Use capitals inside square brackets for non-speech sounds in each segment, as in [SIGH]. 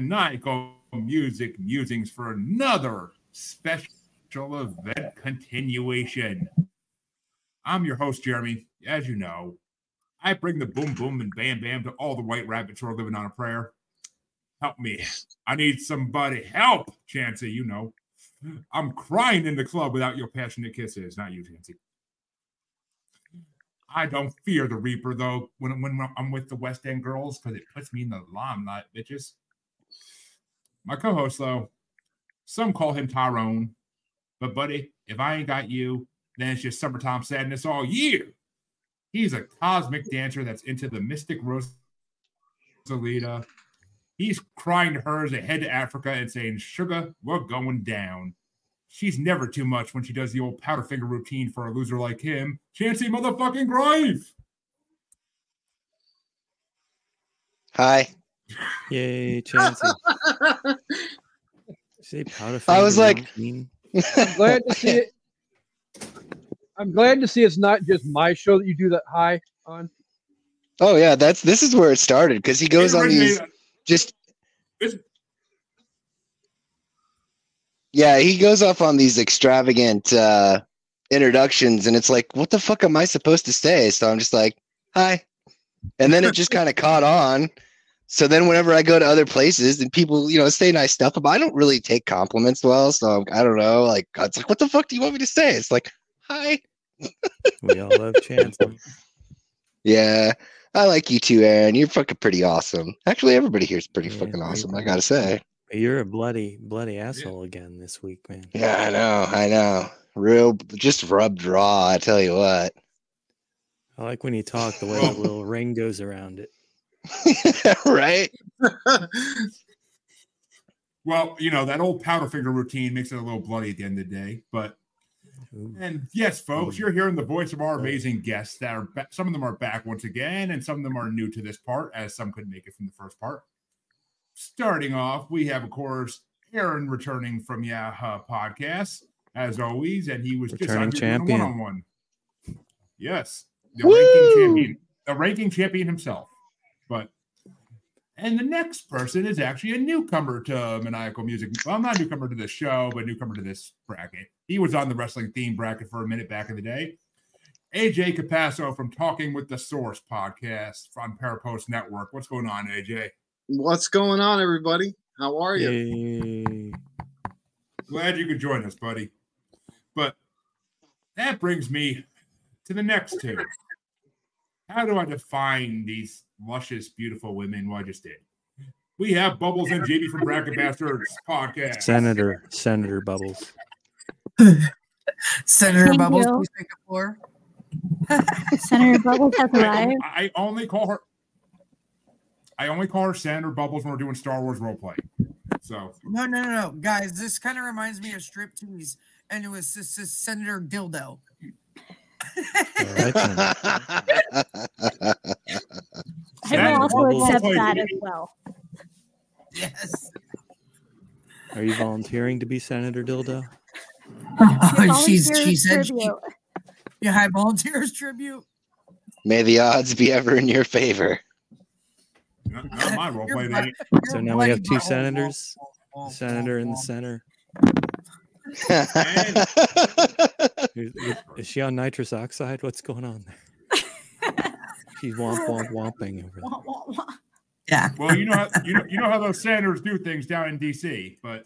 To Maniacal Music Musings for another special event continuation. I'm your host, Jeremy. As you know, I bring the boom boom and bam bam to all the white rabbits who are living on a prayer. Help me. I need somebody. Help, Chancey. You know, I'm crying in the club without your passionate kisses. Not you, Chancey. I don't fear the Reaper though when when I'm with the West End girls because it puts me in the limelight, bitches. My co-host though, some call him Tyrone, but buddy, if I ain't got you, then it's just summertime sadness all year. He's a cosmic dancer that's into the mystic Rosalita. He's crying to her as they head to Africa and saying, "Sugar, we're going down." She's never too much when she does the old Powderfinger routine for a loser like him. Chancey motherfucking Grave. Hi. [LAUGHS] Yay, Chancey. [LAUGHS] Say powder I was like- I'm [LAUGHS] glad to see it. I'm glad to see it's not just my show that you do that high on. Oh yeah, that's this is where it started because he goes on these originated- just It's- yeah he goes off on these extravagant uh introductions and it's like what the fuck am I supposed to say? So I'm just like hi, and then it just kind of caught on. So then whenever I go to other places and people you know say nice stuff, but I don't really take compliments well. So I don't know. Like it's like what the fuck do you want me to say? It's like hi. [LAUGHS] We all love Chancey. Yeah, I like you too, Aaron. You're fucking pretty awesome. Actually, everybody here's pretty Yeah, fucking we- awesome. I gotta say. You're a bloody, bloody asshole again this week, man. Yeah, I know, I know. Real, just rubbed raw. I tell you what. I like when you talk the way oh. that little ring goes around it. [LAUGHS] right? [LAUGHS] Well, you know, that old Powderfinger routine makes it a little bloody at the end of the day. But and yes, folks, you're hearing the voice of our amazing guests that are ba- some of them are back once again, and some of them are new to this part, as some couldn't make it from the first part. Starting off, we have, of course, Aaron returning from Yeah Uh-Huh podcast, as always, and he was Returning just on champion. one on one. Yes, the ranking champion, the ranking champion himself. But and the next person is actually a newcomer to Maniacal Music. Well, not a newcomer to this show, but newcomer to this bracket. He was on the wrestling theme bracket for a minute back in the day. AJ Capasso from Talking with the Source podcast on Parapost Network. What's going on, AJ? What's going on, everybody? How are you? Glad you could join us, buddy. But that brings me to the next two. How do I define these luscious, beautiful women? Well, I just did. We have Bubbles and JB from Bracket Bastards podcast. Senator, Senator Bubbles. [LAUGHS] Senator Thank Bubbles, you. please take the floor. [LAUGHS] Senator Bubbles has I, arrived. I only call her. I only call her Senator Bubbles when we're doing Star Wars role play. So No, no, no, no, guys. This kind of reminds me of striptease, and it was this, this Senator Dildo. All right. I will also accept that as well. Yes. Are you volunteering to be Senator Dildo? Oh, [LAUGHS] she's she said she, yeah, high volunteers tribute. May the odds be ever in your favor. not, not my role play. butt- So now we have two senators. Senator in the center. Is, [LAUGHS] is she on nitrous oxide? What's going on there? She's womp womp womping over there. Yeah. well, you know, how, you know, you know how those senators do things down in D.C. But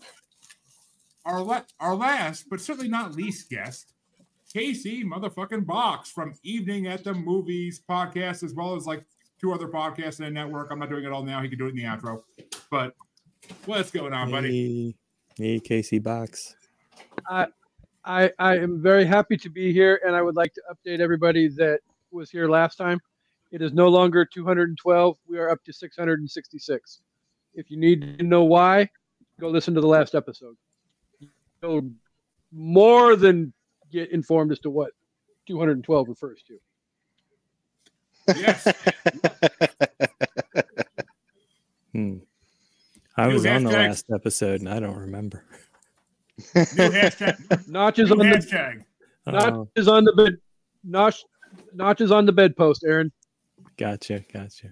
our la- our last, but certainly not least guest, Casey motherfucking Box from Evening at the Movies podcast, as well as like two other podcasts in the network. I'm not doing it all now. He can do it in the outro. But what's going on, buddy? Hey, hey, Casey Box. I, I I am very happy to be here, and I would like to update everybody that was here last time. It is no longer 212. We are up to 666. If you need to know why, go listen to the last episode. You'll more than get informed as to what 212 refers to. Yes. [LAUGHS] Hmm. I was on the last episode and I don't remember. [LAUGHS] New [LAUGHS] hashtag. Notches New on the hashtag. Oh, notches on the bed. Notch, notches on the bedpost, Aaron. gotcha, gotcha.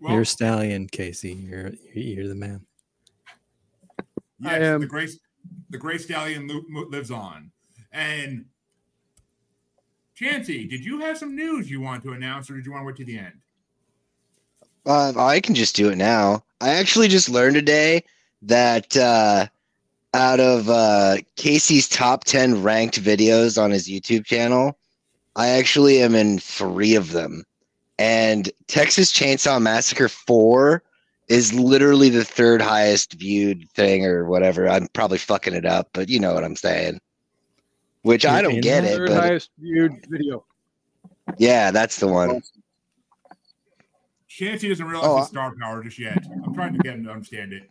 Well, you're a stallion, Casey. You're you're the man. Yes, I am- the great the great stallion lives on. And Chancey, did you have some news you want to announce, or did you want to wait to the end? Uh, I can just do it now. I actually just learned today that uh, out of uh, Casey's top 10 ranked videos on his YouTube channel, I actually am in three of them. And Texas Chainsaw Massacre 4 is literally the third highest viewed thing or whatever. I'm probably fucking it up, but you know what I'm saying. Which I You're don't in get it, Third but highest viewed video. yeah, that's the one. Chancey doesn't realize Oh, his star power just yet. I'm trying to get him to understand it.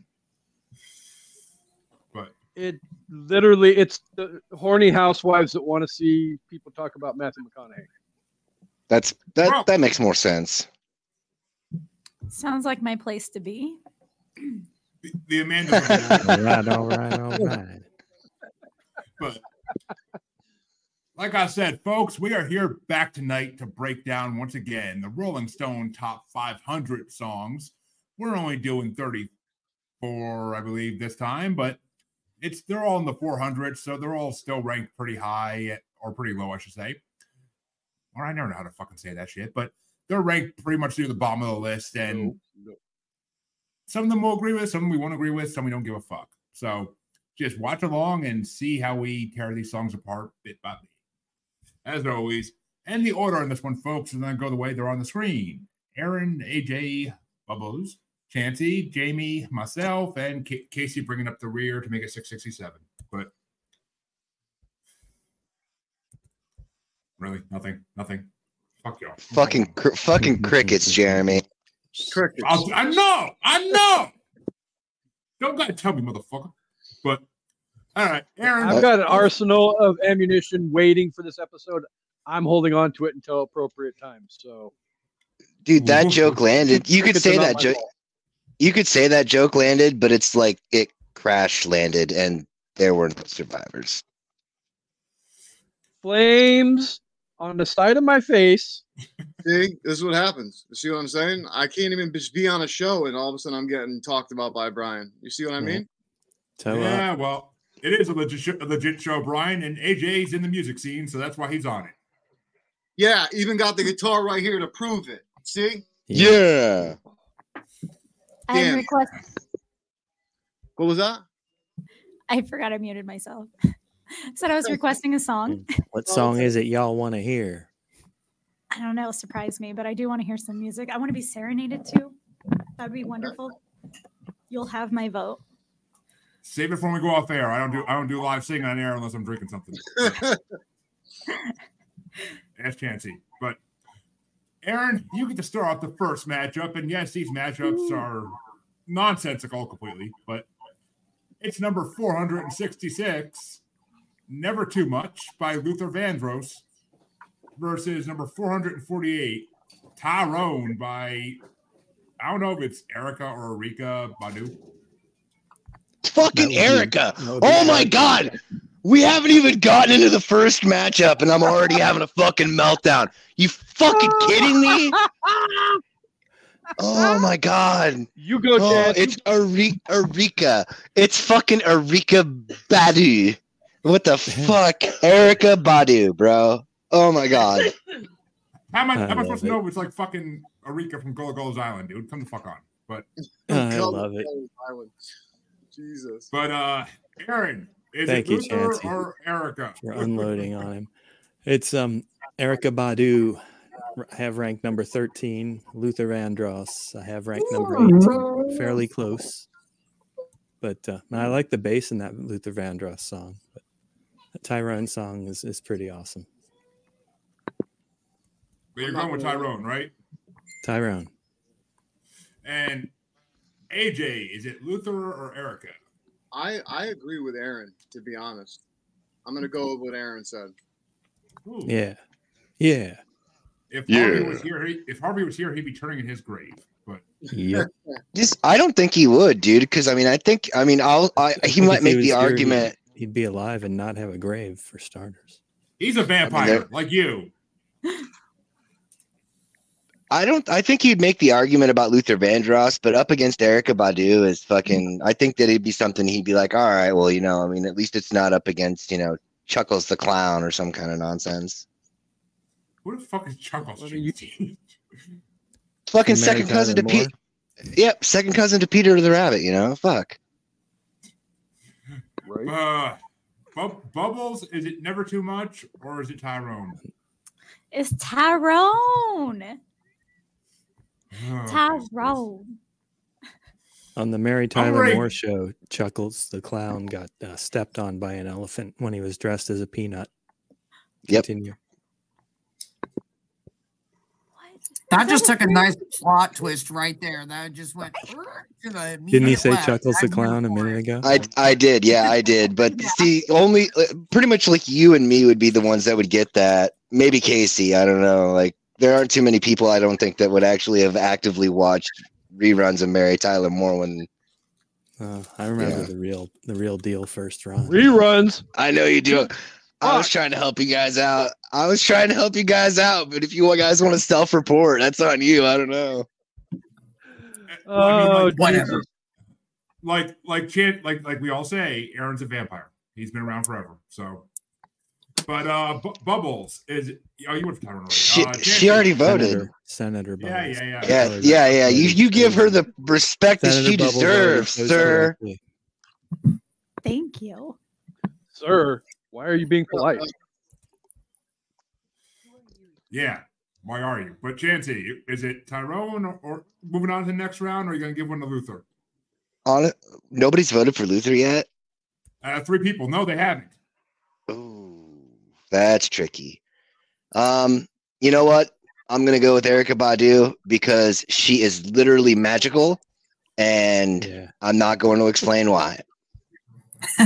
But It literally, it's the horny housewives that want to see people talk about Matthew McConaughey. That's Bro. that that makes more sense. Sounds like my place to be. the, the Amanda, All right, all right, all right. but like I said, folks, we are here back tonight to break down once again the Rolling Stone top 500 songs. We're only doing 34, I believe, this time, but it's they're all in the 400s, so they're all still ranked pretty high eh, or pretty low, I should say. Or I never know how to fucking say that shit, but they're ranked pretty much near the bottom of the list, and some of them we'll agree with, some we won't agree with, some we don't give a fuck. So just watch along and see how we tear these songs apart bit by bit. As always, and the order on this one, folks, and then go the way they're on the screen. Aaron, AJ, Bubbles, Chancey, Jamie, myself, and Ca- Casey bringing up the rear to make it 667. But really, nothing, nothing. Fuck y'all. Fucking cr- fucking [LAUGHS] crickets, Jeremy. Crickets. I'll, I know, I know. Don't gotta tell me, motherfucker. But all right, Aaron. I've got an arsenal of ammunition waiting for this episode. I'm holding on to it until appropriate time. So, Dude, that joke landed. You could say that joke. Fault. You could say that joke landed, but it's like it crash landed, and there were no survivors. flames on the side of my face. [LAUGHS] See, this is what happens. You see what I'm saying? I can't even just be on a show, and all of a sudden I'm getting talked about by Brian. You see what I mean? So uh, yeah, well, it is a legit, sh- a legit show, Brian, and AJ's in the music scene, so that's why he's on it. Yeah, even got the guitar right here to prove it. See? Yeah. I have a request. What was that? I forgot I muted myself. [LAUGHS] Said I was requesting a song. what song is it y'all want to hear? I don't know, surprise me, but I do want to hear some music. I want to be serenaded too. That'd be wonderful. You'll have my vote. Save it for when we go off air. I don't do I don't do live singing on air unless I'm drinking something. [LAUGHS] Ask Chancey. But Aaron, you get to start off the first matchup. And yes, these matchups hmm. are nonsensical completely, but it's number 466, Never Too Much by Luther Vandross versus number 448, Tyrone by I don't know if it's Erica or Erika Badu. Fucking That would be- Erica. be Oh my Erica. god. We haven't even gotten into the first matchup, and I'm already having a fucking meltdown. You fucking kidding me? [LAUGHS] Oh my god. You go, Oh, Chad. it's Eri- Erika. It's fucking Erika Badu. What the fuck? Erica Badu, bro. Oh my god. How am I, I how am I love supposed to know if it's like fucking Erika from Gullah Gullah Island, dude? Come the fuck on. But I Go- love it. Island. Jesus. But uh, Aaron, is Thank you, Chancey. or Erica? We're unloading on him. It's um [LAUGHS] Erica Badu. I have ranked number 13. Luther Vandross. I have ranked number 18. Fairly close. But uh, I like the bass in that Luther Vandross song. But that Tyrone song is, is pretty awesome. But you're going with Tyrone, right? Tyrone. And AJ, is it Luther or Erica? I I agree with Aaron. To be honest, I'm gonna go with what Aaron said. Ooh. Yeah. Yeah. If Harvey Yeah. was here, he, if Harvey was here, he'd be turning in his grave. But Yep. [LAUGHS] Just I don't think he would, dude. Because I mean, I think I mean, I'll I, he think might make was the here, argument. He'd, he'd be alive and not have a grave for starters. he's a vampire they're- like you. [LAUGHS] I don't. I think he'd make the argument about Luther Vandross, but up against Erica Badu is fucking. I think that it'd be something he'd be like, all right, well, you know, I mean, at least it's not up against you know Chuckles the clown or some kind of nonsense. Who the fuck is Chuckles? I you- [LAUGHS] Fucking Mary second cousin to Tyler Pete. Yep, second cousin to Peter the Rabbit. You know, fuck. Right. uh, Bub- Bubbles, is it never too much or is it Tyrone? It's Tyrone. Oh, Tyrone. On the Mary Tyler right. Moore show, Chuckles the clown got uh, stepped on by an elephant when he was dressed as a peanut. Yep. Continue. What? That Is just took a nice plot twist right there. That just went to the Didn't he say left. Chuckles the I'm here clown a minute ago? I I did, yeah, I did. But [LAUGHS] Yeah. see, only uh, pretty much like you and me would be the ones that would get that. Maybe Casey. I don't know. Like there aren't too many people I don't think that would actually have actively watched reruns of Mary Tyler Moore when Uh, I remember Yeah. the real the real deal first run. Reruns. I know you do. I was trying to help you guys out. I was trying to help you guys out, but if you guys want to self-report, that's on you. I don't know. Well, I mean, Oh, like, Whatever. Like like Chan, like like we all say, Aaron's a vampire. He's been around forever. So, but uh, Bu- Bubbles is oh you went for Tyrone already. She, uh, she already voted. Senator, Senator Yeah, Bubbles. yeah, yeah. Yeah, Voted- yeah, yeah. You you give her the respect that she Bubbles deserves, sir. correctly. Thank you. Sir, why are you being polite? Yeah. Why are you? But Chancey, is it Tyrone or, or moving on to the next round, or are you going to give one to Luther? On it, nobody's voted for Luther yet. Uh, three people. No, they haven't. Ooh, that's tricky. Um, you know what? I'm gonna go with Erica Badu because she is literally magical, and Yeah. I'm not going to explain why. [LAUGHS]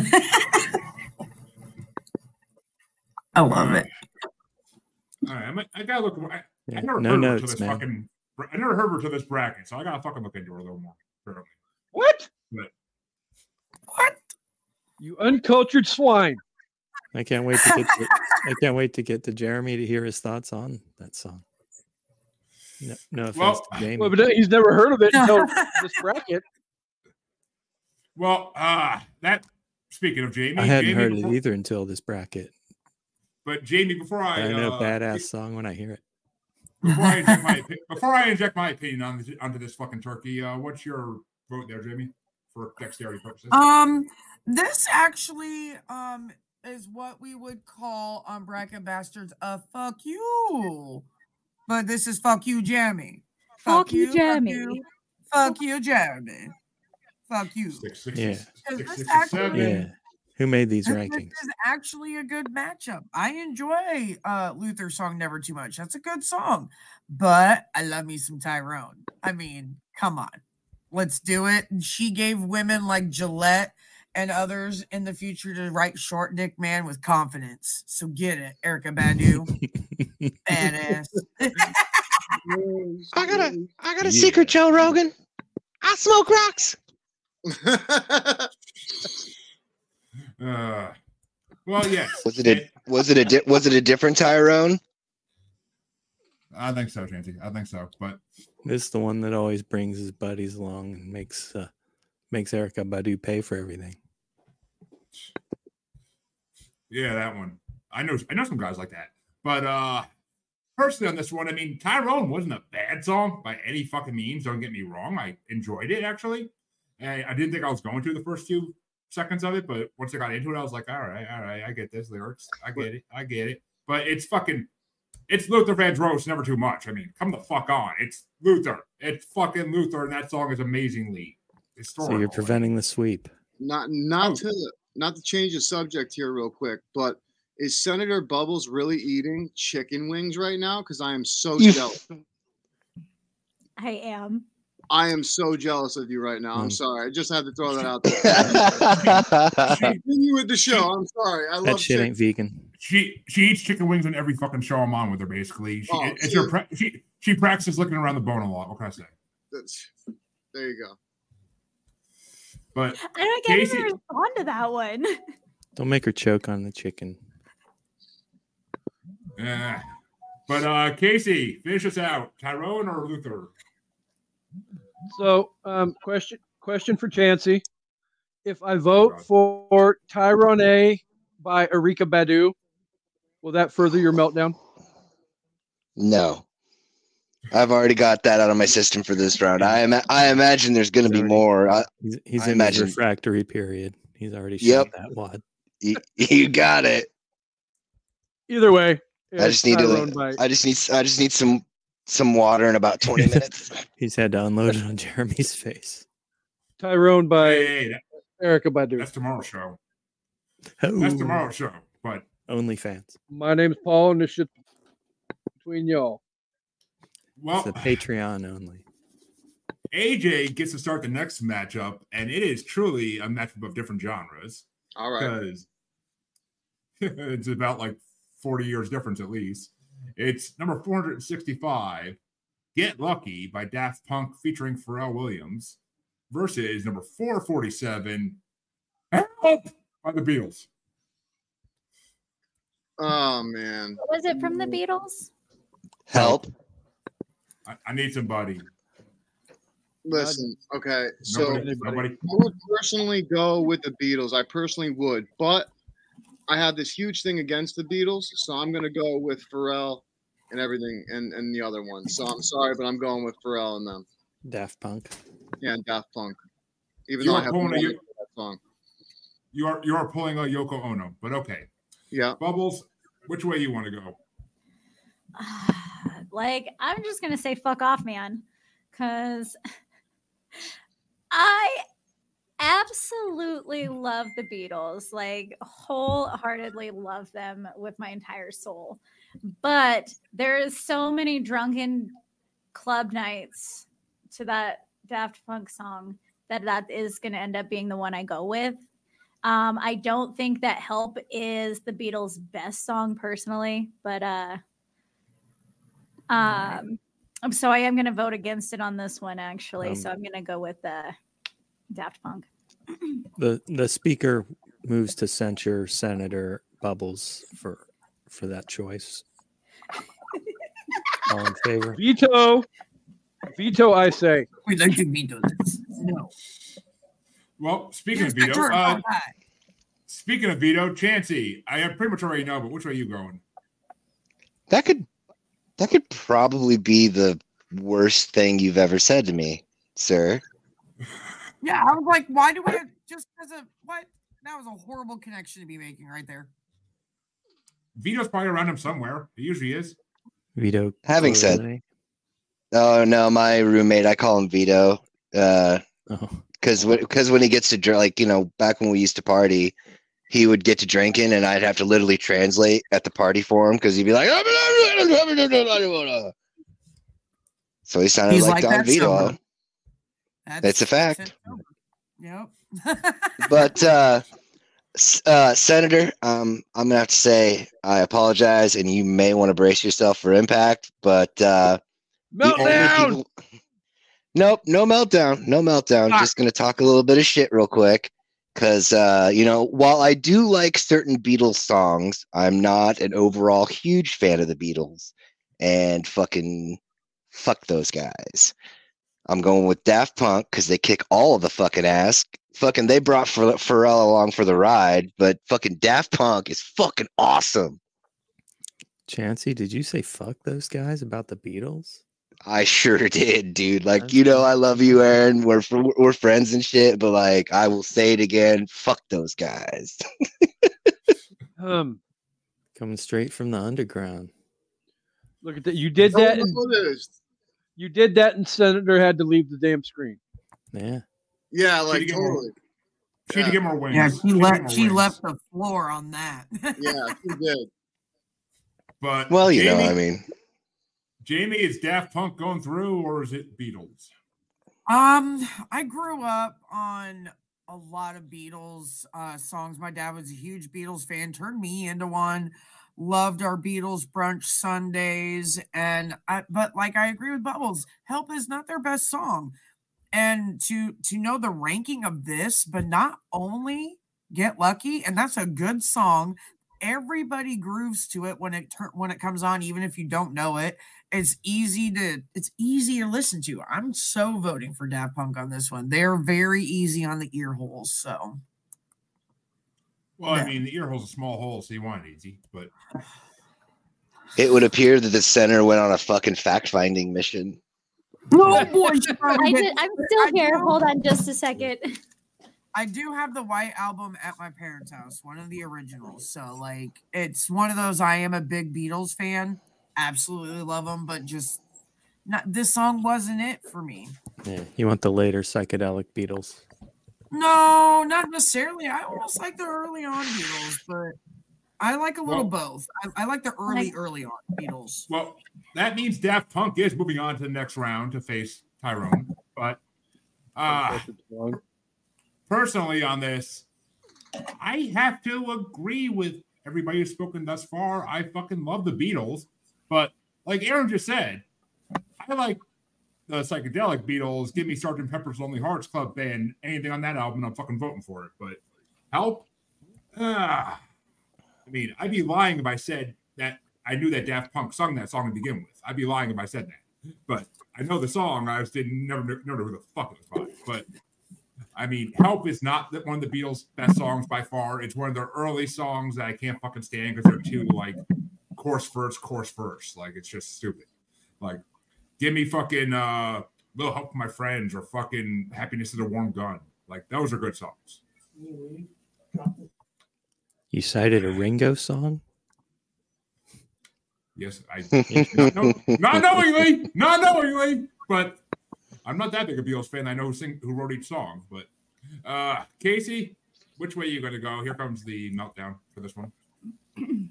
I love it. All right, I'm, I gotta look. I, I never No heard her to this man. fucking. I never heard her to this bracket, so I gotta fucking look into her a little more. apparently. What? What? You uncultured swine. I can't wait to get to, I can't wait to get to Jeremy to hear his thoughts on that song. No, no offense Well, to Jamie. Well, but he's never heard of it until [LAUGHS] this bracket. Well, uh that. Speaking of Jamie, I hadn't Jamie, heard before, it either until this bracket. But Jamie, before I, I know uh, badass song when I hear it. before I inject my [LAUGHS] before I inject my opinion on this, onto this fucking turkey, uh, what's your vote there, Jamie, for dexterity purposes? Um, this actually um is what we would call on bracket bastards a fuck you, but this is fuck you, Jeremy. Fuck you, fuck Jeremy. you, Fuck you, Jeremy. Fuck you. Six, six, Yeah. six, six, actually- Yeah. Who made these This, rankings? this is actually a good matchup. I enjoy uh Luther's song Never Too Much. That's a good song. But I love me some Tyrone. I mean, come on. Let's do it. And She gave women like Gillette and others in the future to write short dick man with confidence. So get it, Erica Badu. [LAUGHS] Badass. I got a I got a Yeah. secret, Joe Rogan. I smoke rocks. [LAUGHS] Uh, well, yes. Was it a was it a di- was it a different Tyrone? I think so, Chancey. I think so. But This is the one that always brings his buddies along and makes uh, makes Erica Badu pay for everything. Yeah, that one. I know. I know some guys like that. But uh personally, on this one, I mean, Tyrone wasn't a bad song by any fucking means. Don't get me wrong. I enjoyed it actually. And I didn't think I was going to the first few seconds of it, but once I got into it, I was like, all right, all right, I get this lyrics. I get it. I get it. But it's fucking it's Luther Vandross, never too much. I mean, come the fuck on. It's Luther. It's fucking Luther, and that song is amazingly So you're preventing the sweep. Not not Oh. to not to change the subject here real quick, but is Senator Bubbles really eating chicken wings right now? Because I am so jealous. I am. I am so jealous of you right now. I'm Mm. sorry. I just had to throw that out [LAUGHS] there. Continue with the show. I'm sorry. I That love shit chicken. ain't vegan. She she eats chicken wings in every fucking show I'm on with her. Basically, she, Oh, it's see- her pra- she she practices looking around the bone a lot. What can I say? That's, there you go. But I don't get Casey- to respond to that one. [LAUGHS] Don't make her choke on the chicken. eh. but uh Casey, finish us out. Tyrone or Luther? So, um, question question for Chancey: If I vote for Tyrone A by Erika Badu, will that further your meltdown? no. I've already got that out of my system for this round. I ima- I imagine there's going to be more. I, He's, he's I in imagine- his refractory period. He's already shot Yep. that wad. you, [LAUGHS] you got it. Either way, I just need to. by I just need. I just need some some water in about 20 [LAUGHS] minutes. He's had to unload it on Jeremy's face. Tyrone by Hey, that- Erica Badu. that's tomorrow's show. Oh, That's tomorrow's show. But OnlyFans. My name's Paul, and this shit between y'all. Well, It's a Patreon only. AJ gets to start the next matchup, and it is truly a matchup of different genres All right. because [LAUGHS] it's about like 40 years difference at least. It's number 465, Get Lucky by Daft Punk featuring Pharrell Williams versus number 447, Help by the Beatles. Oh man. Was it from the Beatles? Help. I, I need somebody. Listen. Okay. So Nobody, nobody. I would personally go with the Beatles. I personally would, but I have this huge thing against the Beatles, so I'm gonna go with Pharrell and everything and, and the other ones. So I'm sorry, but I'm going with Pharrell and them. Daft Punk. Yeah, and Daft Punk. Even You though I are have pulling no a- idea that song. You are you are pulling a Yoko Ono, but okay. Yeah. Bubbles, which way you want to go? Ah, like, I'm just gonna say fuck off, man, because I absolutely love the Beatles, like wholeheartedly love them with my entire soul. But there is so many drunken club nights to that Daft Punk song that that is going to end up being the one I go with. Um, I don't think that "Help" is the Beatles' best song personally, but uh, um, so I am going to vote against it on this one actually. so Um, I'm going to go with uh, Daft Punk. [CLEARS THROAT] The the speaker moves to censure Senator Bubbles for for that choice. [LAUGHS] All in favor? Veto. Veto, I say. We'd like to veto this. No. Well, speaking of veto, turn uh, on speaking of veto, Chancey, I pretty much already know, but which way are you going? That could. That could probably be the worst thing you've ever said to me, sir. Yeah, I was like, why do we have, just as a what? That was a horrible connection to be making right there. Vito's probably around him somewhere. He usually is. Vito. Having said- Corleone? Oh no, my roommate. I call him Vito. Uh, Oh, because because when he gets to drink, like you know, back when we used to party, he would get to drinking, and I'd have to literally translate at the party for him because he'd be like, so he sounded He's like, like Don that Vito. sober. It's a fact. Yep. [LAUGHS] But uh, uh, Senator, um, I'm gonna have to say I apologize, and you may want to brace yourself for impact. But uh, Meltdown. people- [LAUGHS] Nope, no meltdown, no meltdown. Ah. Just gonna talk a little bit of shit real quick, because uh, you know, while I do like certain Beatles songs, I'm not an overall huge fan of the Beatles, and fucking fuck those guys. I'm going with Daft Punk because they kick all of the fucking ass. Fucking, they brought Ph- Pharrell along for the ride, but fucking Daft Punk is fucking awesome. Chancey, did you say fuck those guys about the Beatles? I sure [LAUGHS] did, dude. Like, you know, I love you, Aaron. We're fr- we're friends and shit, but like, I will say it again. Fuck those guys. [LAUGHS] Um, Coming straight from the underground. look at that. You did that. And, what it is. you did that, and Senator had to leave the damn screen. Yeah. Yeah, like She get more- totally. She had to get more wings. Yeah, She she had to get left. She wings. left the floor on that. Yeah, she did. But Well, you know, Jamie, I mean, Jamie, is Daft Punk going through, or is it Beatles? Um, I grew up on a lot of Beatles uh, songs. My dad was a huge Beatles fan, turned me into one. Loved our Beatles brunch Sundays, and I, but like I agree with Bubbles, "Help" is not their best song, and to to know the ranking of this, but not only "Get Lucky," and that's a good song. Everybody grooves to it when it when it comes on, even if you don't know it it's easy to it's easy to listen to. I'm so voting for Daft Punk on this one. They're very easy on the ear holes. So Well, Yeah. I mean, the ear hole's a small hole, so you want it easy. But it would appear that the center went on a fucking fact finding mission. oh [LAUGHS] boy, I probably did, did. I'm still here. Hold on just a second. I do have the White Album at my parents' house, one of the originals. So like, it's one of those. I am a big Beatles fan. Absolutely love them, but just not this song wasn't it for me. Yeah. You want the later psychedelic Beatles. No, not necessarily. I almost like the early on Beatles, but I like a little Well- both. I, I like the early, early on Beatles. well, that means Daft Punk is moving on to the next round to face Tyrone. But uh personally on this, I have to agree with everybody who's spoken thus far. I fucking love the Beatles, but like Aaron just said, I like the psychedelic Beatles. Give me Sergeant Pepper's Lonely Hearts Club Band. Anything on that album, I'm fucking voting for it. But help, ah, I mean, I'd be lying if I said that I knew that Daft Punk sung that song to begin with. I'd be lying if I said that. But I know the song. I just didn't never know who the fuck it was by. But I mean, "Help" is not one of the Beatles' best songs by far. It's one of their early songs that I can't fucking stand because they're too like course first, course first. Like it's just stupid. Like, give me fucking uh, "Little Help My Friends" or fucking "Happiness is a Warm Gun." Like those are good songs. You cited a Ringo song? Yes, I [LAUGHS] not, know, not knowingly, not knowingly, but I'm not that big a Beatles fan. I know who sing who wrote each song, but uh Casey, which way are you gonna go? Here comes the meltdown for this one. [CLEARS THROAT]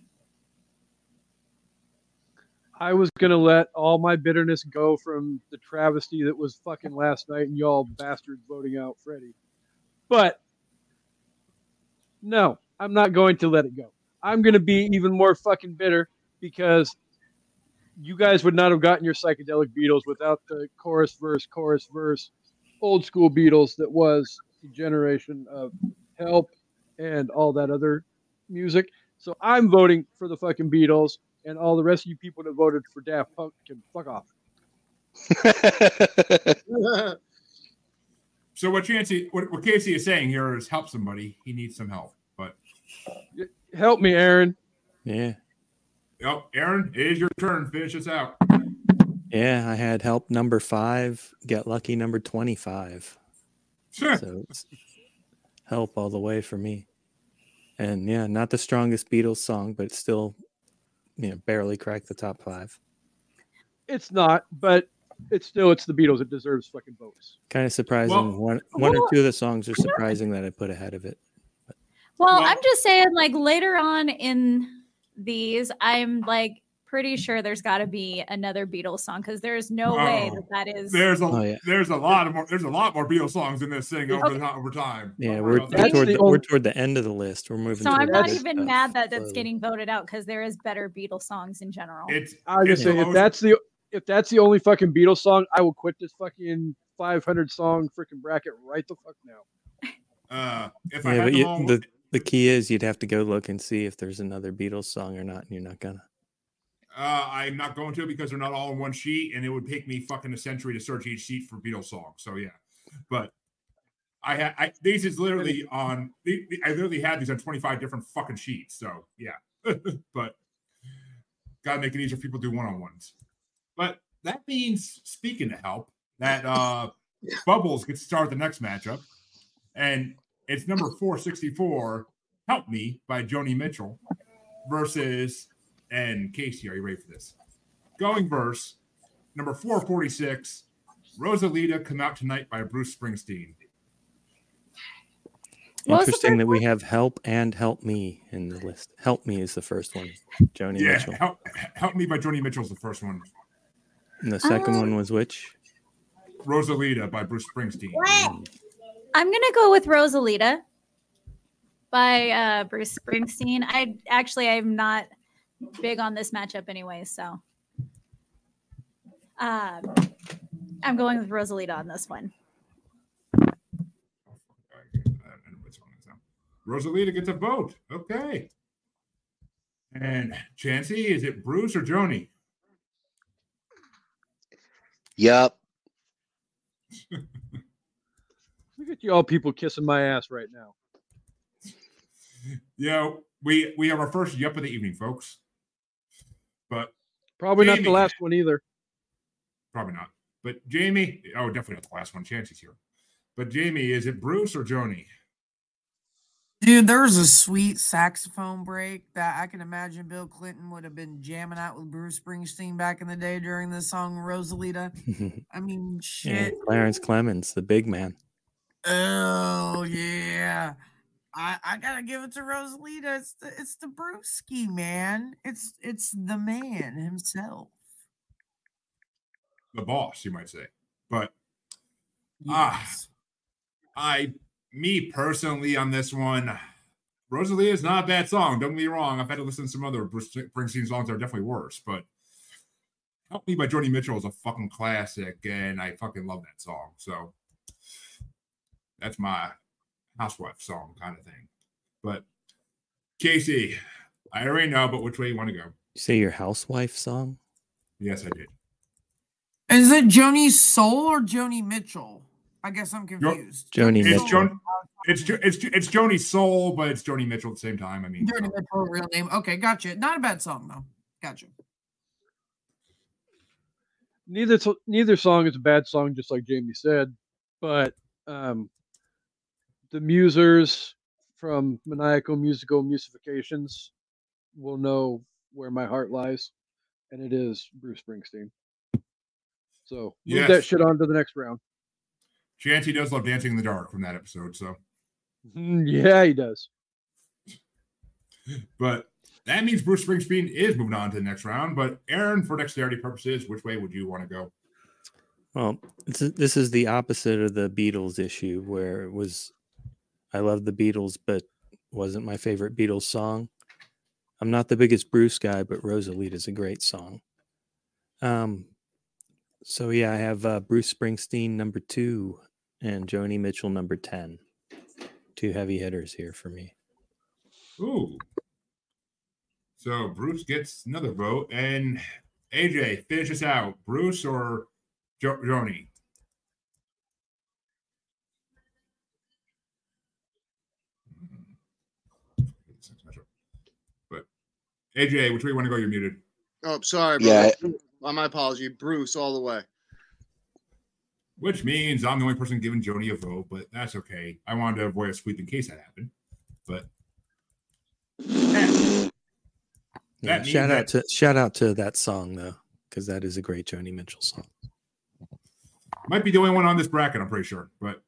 I was gonna let all my bitterness go from the travesty that was fucking last night and y'all bastards voting out Freddie. But no, I'm not going to let it go. I'm gonna be even more fucking bitter because you guys would not have gotten your psychedelic Beatles without the chorus verse, chorus verse, old school Beatles that was the generation of help and all that other music. So I'm voting for the fucking Beatles and all the rest of you people that voted for Daft Punk can fuck off. [LAUGHS] So what Chancey, what, what Casey is saying here is help somebody. He needs some help. But Help me, Aaron. Yeah. oh, Aaron, it is your turn. Finish this out. Yeah. I had help number five, get lucky number 25. Sure. So help all the way for me. And yeah, not the strongest Beatles song, but still, you know, barely cracked the top five. It's not, but it's still it's the Beatles. It deserves fucking votes. Kind of surprising. Well- one one or two of the songs are surprising that I put ahead of it. Well, Well- I'm just saying, like later on in these, I'm like pretty sure there's got to be another Beatles song because there's no way Oh, that that is. There's a Oh, yeah. there's a lot of more there's a lot more Beatles songs in this thing over Okay. the, over time. Yeah, Don't we're, worry we're toward the the, we're toward the end of the list. We're moving. So I'm not even stuff, mad that that's getting voted out because there is better Beatles songs in general. It's I was it's just saying, if that's the if that's the only fucking Beatles song, I will quit this fucking 500 song freaking bracket right the fuck now. uh if I Yeah, had but them you, the the key is you'd have to go look and see if there's another Beatles song or not, and you're not gonna. Uh, I'm not going to because they're not all in one sheet, and it would take me fucking a century to search each sheet for Beatles songs. So yeah, but I had I, these is literally on. I literally had these on 25 different fucking sheets. So yeah, [LAUGHS] but gotta make it easier for people to do one on ones. But that means speaking to help, that uh [LAUGHS] Bubbles gets to start the next matchup. And it's number 464, Help Me by Joni Mitchell versus and Casey, are you ready for this? Going verse, number 446, Rosalita Come Out Tonight by Bruce Springsteen. What Interesting that we have Help and Help Me in the list. Help Me is the first one, Joni Yeah, Mitchell. Help, Help Me by Joni Mitchell is the first one. And the second Um, one was which? Rosalita by Bruce Springsteen. I'm gonna go with Rosalita by uh, Bruce Springsteen. I actually I'm not big on this matchup anyway, so um, I'm going with Rosalita on this one. Rosalita gets a vote. Okay. And Chancey, is it Bruce or Joni? Yup. [LAUGHS] Look at you all people kissing my ass right now. [LAUGHS] Yeah, we we have our first yup of the evening, folks. But Probably not the last one either. probably not. But Jamie, oh, definitely not the last one. Chancey's here. But Jamie, is it Bruce or Joni? Dude, there was a sweet saxophone break that I can imagine Bill Clinton would have been jamming out with Bruce Springsteen back in the day during the song Rosalita. [LAUGHS] I mean, Yeah, shit. Clarence Clemons, the big man. Oh yeah. I, I gotta give it to Rosalita. It's the it's the Brewski man. It's it's the man himself. The boss, you might say. But Ah. Yes. I, me personally, on this one, Rosalita is not a bad song. Don't get me wrong. I've had to listen to some other Bruce Springsteen songs that are definitely worse. But Help Me by Joni Mitchell is a fucking classic, and I fucking love that song. So that's my housewife song kind of thing. But Casey, I already know, but which way you want to go? You say your housewife song? Yes, I did. Is it Joni Soul or Joni Mitchell? I guess I'm confused. Joni It's Mitchell. Jon- It's Jo- it's Jo- it's Joni Soul, but it's Joni Mitchell at the same time. I mean, Joni Mitchell, real name. Okay, gotcha. Not a bad song though. Gotcha. Neither neither song is a bad song, just like Jamie said. But um, the musers from Maniacal Musical Musifications will know where my heart lies, and it is Bruce Springsteen. So move that shit on to the next round. Chancey does love Dancing in the Dark from that episode. So, Mm, Yeah, he does. but that means Bruce Springsteen is moving on to the next round. But Aaron, for dexterity purposes, which way would you want to go? Well, this is the opposite of the Beatles issue, where it was, I love the Beatles, but wasn't my favorite Beatles song. I'm not the biggest Bruce guy, but Rosalita's a great song. Um, so yeah, I have uh, Bruce Springsteen number two and Joni Mitchell number ten. Two heavy hitters here for me. Ooh. So Bruce gets another vote, and AJ finish us out. Bruce or jo- Joni? But AJ, which way you want to go? You're muted. Oh, sorry, bro. Yeah. My apology. Bruce, all the way. Which means I'm the only person giving Joni a vote, but that's okay. I wanted to avoid a sweep in case that happened. But Yeah, That shout means out to shout out to that song though, because that is a great Joni Mitchell song. might be the only one on this bracket, I'm pretty sure. But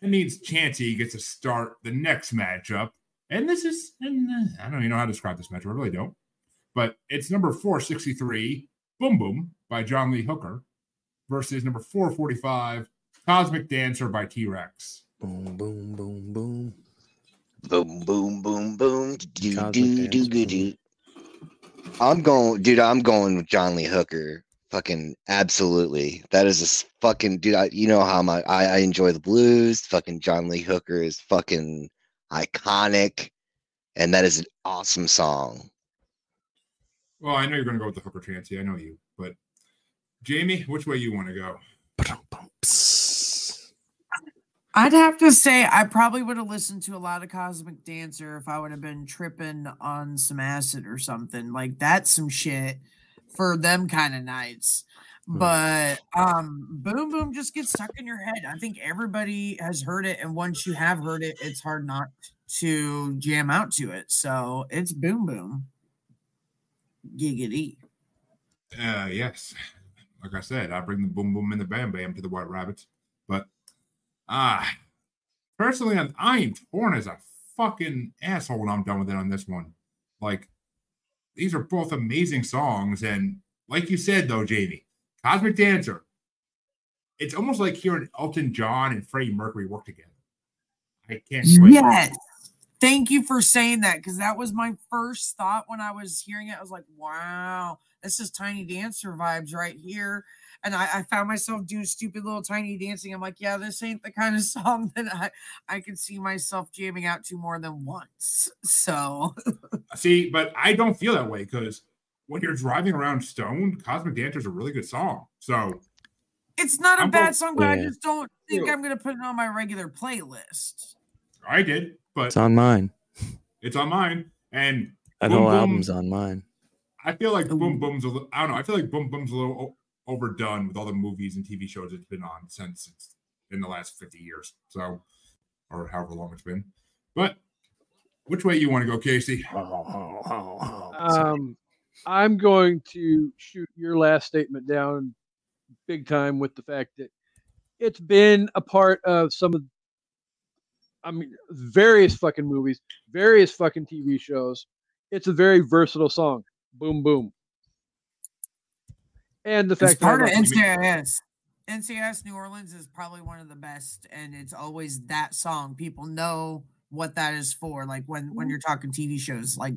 that means Chancey gets to start the next matchup. And this is, and uh, I don't even know how to describe this matchup. I really don't. But it's number 463, Boom Boom by John Lee Hooker versus number 445, Cosmic Dancer by T Rex. Boom, boom, boom, boom. Boom, boom, boom, boom. Do, Cosmic do, do, do, do. I'm going, dude. I'm going with John Lee Hooker. Fucking absolutely. That is a fucking dude. I, you know how my I, I enjoy the blues. Fucking John Lee Hooker is fucking iconic, and that is an awesome song. Well, I know you're going to go with the Hooker Chancey. I know you. But Jamie, which way you want to go? I'd have to say I probably would have listened to a lot of Cosmic Dancer if I would have been tripping on some acid or something. Like that's some shit for them kind of nights. Hmm. But um boom boom just gets stuck in your head. I think everybody has heard it, and once you have heard it, it's hard not to jam out to it. So it's boom boom. Giggity. Uh, yes. [LAUGHS] Like I said, I bring the boom boom and the bam bam to the White Rabbits. But ah, personally, I'm, I am torn as a fucking asshole when I'm done with it on this one. Like, these are both amazing songs, and like you said though, Jamie, Cosmic Dancer. It's almost like hearing Elton John and Freddie Mercury work together. I can't. Yes. Thank you for saying that because that was my first thought when I was hearing it. I was like, wow, this is Tiny Dancer vibes right here. And I, I found myself doing stupid little tiny dancing. I'm like, yeah, this ain't the kind of [LAUGHS] song that I, I could see myself jamming out to more than once. [LAUGHS] So See, but I don't feel that way because when you're driving around stoned, Cosmic Dancer is a really good song. So it's not a I'm bad both- song, but I just don't think Yeah. I'm going to put it on my regular playlist. I did, but It's on mine. it's on mine. And That Boom whole Boom. album's on mine. I feel like Ooh. Boom Boom's a little, I don't know. I feel like Boom Boom's a little o- overdone with all the movies and TV shows it's been on since it's in the last 50 years. So, or however long it's been. But which way you want to go, Kasey? [LAUGHS] Um, I'm going to shoot your last statement down big time with the fact that it's been a part of some of, I mean, various fucking movies, various fucking TV shows. It's a very versatile song. Boom, boom. And the fact that part of NCIS. NCIS New Orleans is probably one of the best, and it's always that song. People know what that is for. Like when when mm-hmm. you're talking TV shows, like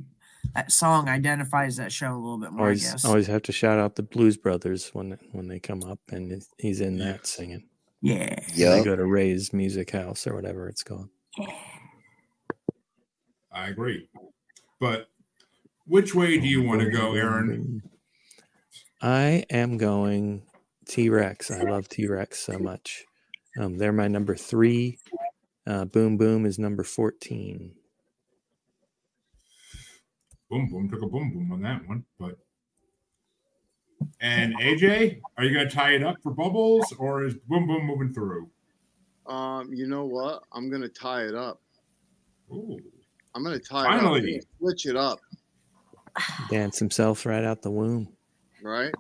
that song identifies that show a little bit more. I Always, guess. always have to shout out the Blues Brothers when when they come up, and he's in that singing. Yeah. They Yeah. go to Ray's Music House or whatever it's called. I agree. But which way do you want to go, Aaron? I am going T Rex. I love T Rex so much. Um, they're my number three. Uh, Boom Boom is number 14. Boom Boom took a boom boom on that one. But and AJ, are you going to tie it up for bubbles or is Boom Boom moving through? Um, you know what? I'm gonna tie it up. Ooh. I'm gonna tie it up. Finally. and Switch it up, [SIGHS] Dance himself right out the womb. right?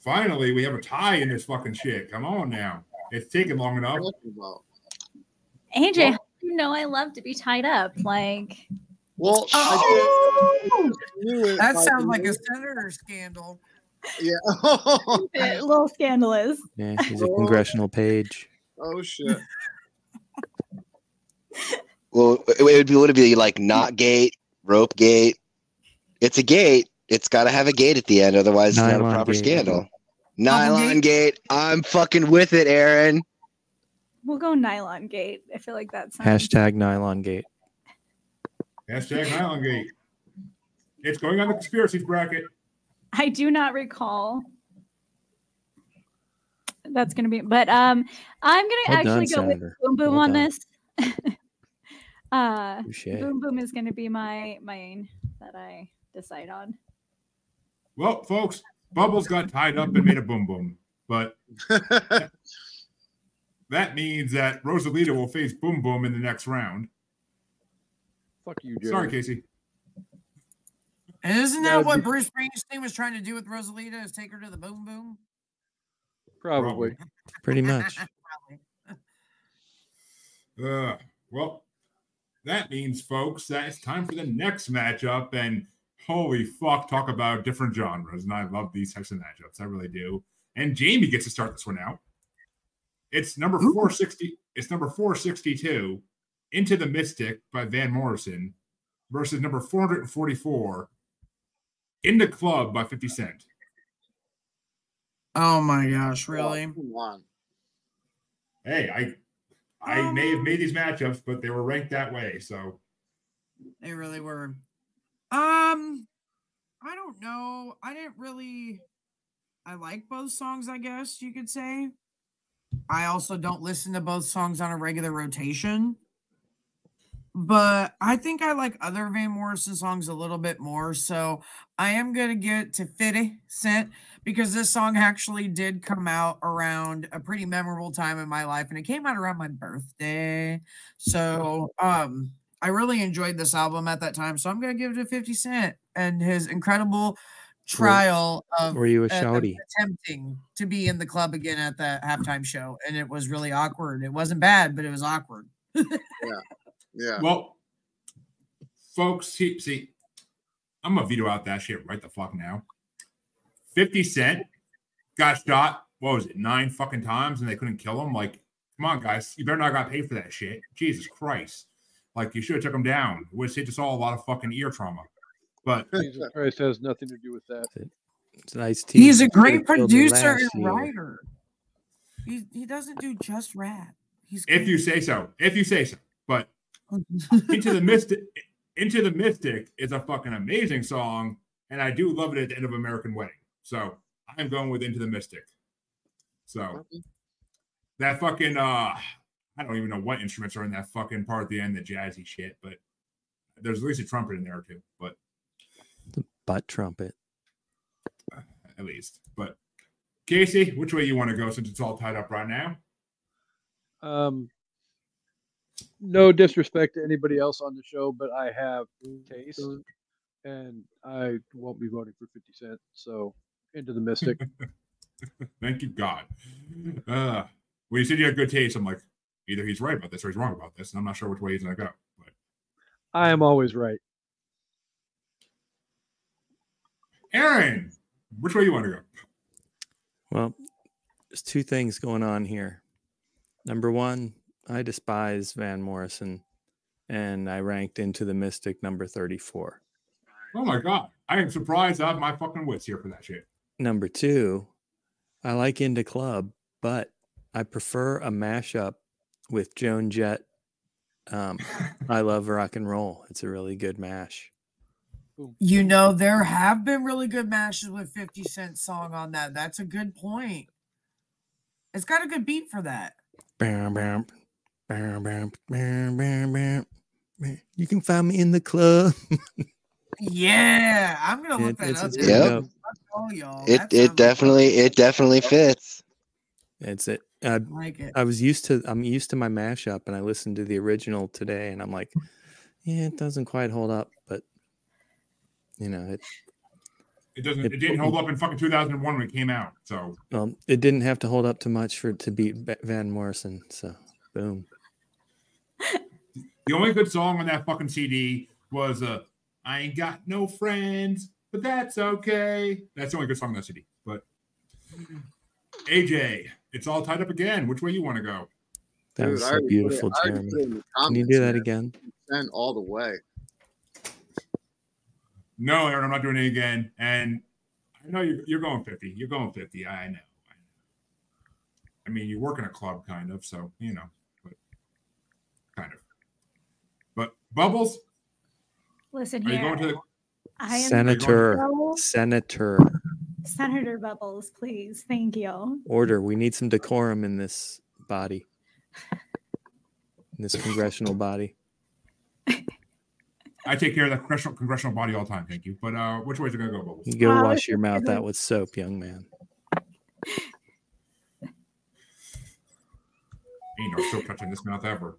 Finally, we have a tie in this fucking shit. Come on now. It's taken long enough. AJ, how do you know I love to be tied up. Like, Well, Oh, I knew it that sounds like a senator scandal. yeah. [LAUGHS] a little scandalous. Yeah, he's a congressional page. oh shit. [LAUGHS] Well, it would be would it be like knot gate, rope gate? It's a gate. It's got to have a gate at the end, otherwise it's not a proper gate. scandal. Nylon gate? gate. I'm fucking with it, Aaron. We'll go nylon gate. I feel like that sounds. Hashtag Nylon Gate. Hashtag Nylon Gate. It's going on the conspiracies bracket. I do not recall. That's gonna be, but um, I'm gonna Well actually done, go with Boom Boom Well on done. this. [LAUGHS] uh, Touche. Boom Boom is gonna be my main that I decide on. Well, folks, Bubbles got tied up and made a boom boom. But [LAUGHS] that means that Rosalita will face Boom Boom in the next round. Fuck you, Joe. Sorry, Kasey. And isn't that what Bruce Springsteen was trying to do with Rosalita? Is take her to the boom boom? Probably. Pretty much. [LAUGHS] Uh, well, that means, folks, that it's time for the next matchup. And holy fuck, talk about different genres. And I love these types of matchups. I really do. And Jamie gets to start this one out. It's number 460. It's number 462, Into the Mystic by Van Morrison versus number 444, In the Club by 50 Cent. Oh my gosh, really? Come. Hey, I I may have made these matchups, but they were ranked that way. So They really were. Um, I don't know. I didn't really. I like both songs. I guess you could say. I also don't listen to both songs on a regular rotation. But I think I like other Van Morrison songs a little bit more. So I am gonna get to 50 Cent because this song actually did come out around a pretty memorable time in my life, and it came out around my birthday. So um I really enjoyed this album at that time. So I'm gonna give it to 50 Cent and his incredible trial of Were you a uh, shouty? attempting to be in the club again at the halftime show, and it was really awkward. It wasn't bad, but it was awkward. Yeah. Well, folks, see, see, I'm gonna veto out that shit right the fuck now. 50 Cent got shot, what was it, nine fucking times and they couldn't kill him? Like, come on, guys, you better not got paid for that shit. Jesus Christ. Like, you should have took him down. It would have saved us all a lot of fucking ear trauma. But [LAUGHS] Jesus Christ has nothing to do with that. It's a nice team. He's a great Could've killed me producer and year. writer. He he doesn't do just rap. He's if you say so, if you say so. But [LAUGHS] Into the Mystic, Into the Mystic is a fucking amazing song, and I do love it at the end of American Wedding. So I'm going with Into the Mystic. So that fucking uh I don't even know what instruments are in that fucking part at the end, the jazzy shit, but there's at least a trumpet in there too, but Butt trumpet. at least. But Kasey, which way you want to go since it's all tied up right now? Um, no disrespect to anybody else on the show, but I have taste, and I won't be voting for 50 Cent. So, into the [LAUGHS] Mystic. Thank you, God. Uh, when you said you had good taste, I'm like, either he's right about this or he's wrong about this, and I'm not sure which way he's gonna go. But I am always right. Aaron, which way you want to go? Well, there's two things going on here. Number one, I despise Van Morrison, and I ranked into the Mystic number 34. Oh my God, I am surprised I have my fucking wits here for that shit. Number two, I like Into Club, but I prefer a mashup with Joan Jett. Um, [LAUGHS] I love rock and roll. It's a really good mash. You know, there have been really good mashes with 50 Cent song on that. That's a good point. It's got a good beat for that. Bam, bam, You can find me in the club. Yeah, I'm gonna look It- that it's- up. it's there. good to Fuck go. all y'all. It That it sounds definitely it definitely fits. It's it. I, I like it. I was used to. I'm used to my mashup, and I listened to the original today, and I'm like, yeah, it doesn't quite hold up, but you know, it It doesn't. It- It didn't hold up in fucking 2001 when it came out. So um, it didn't have to hold up too much for it to beat Van Morrison. So, boom. The only good song on that fucking CD was uh, "I Ain't Got No Friends," but that's okay. That's the only good song on that CD. But AJ, it's all tied up again. Which way you want to go? That Dude, was I so already it- beautiful, I Jeremy. put it in the Can you do that man. again? Send all the way. No, Aaron, I'm not doing it again. And I know you're, you're going 50. You're going 50. I know. I know. I mean, you work in a club, kind of. So, you know, but kind of. But Bubbles, Listen are you here. going to the. I am Senator, Senator, Senator Bubbles, please. Thank you. order. We need some decorum in this body, in this congressional body. I take care of that congressional, congressional body all the time. Thank you. But uh, which way is it going to go, Bubbles? You go Wow, wash your mouth good. out with soap, young man. Ain't no soap touching this mouth ever.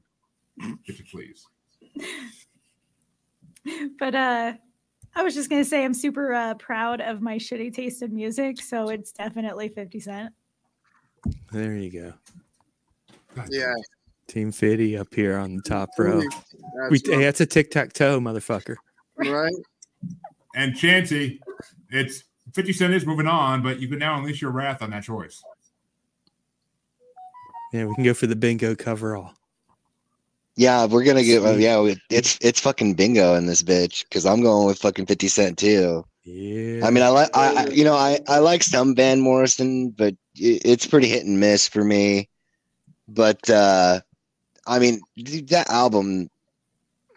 Bitch, please. But uh I was just gonna say I'm super uh, proud of my shitty taste in music, so it's definitely 50 Cent. There you go. Yeah. Team Fitty up here on the top row. That's We, hey, that's a tic tac toe, motherfucker. right? And Chancey, it's 50 Cent is moving on, but you can now unleash your wrath on that choice. Yeah, we can go for the bingo coverall. Yeah, we're gonna get. Sweet. Yeah, it's it's fucking bingo in this bitch because I'm going with fucking Fifty Cent too. Yeah. I mean, I like, I, you know, I I like some Van Morrison, but it, it's pretty hit and miss for me. But uh I mean, dude, that album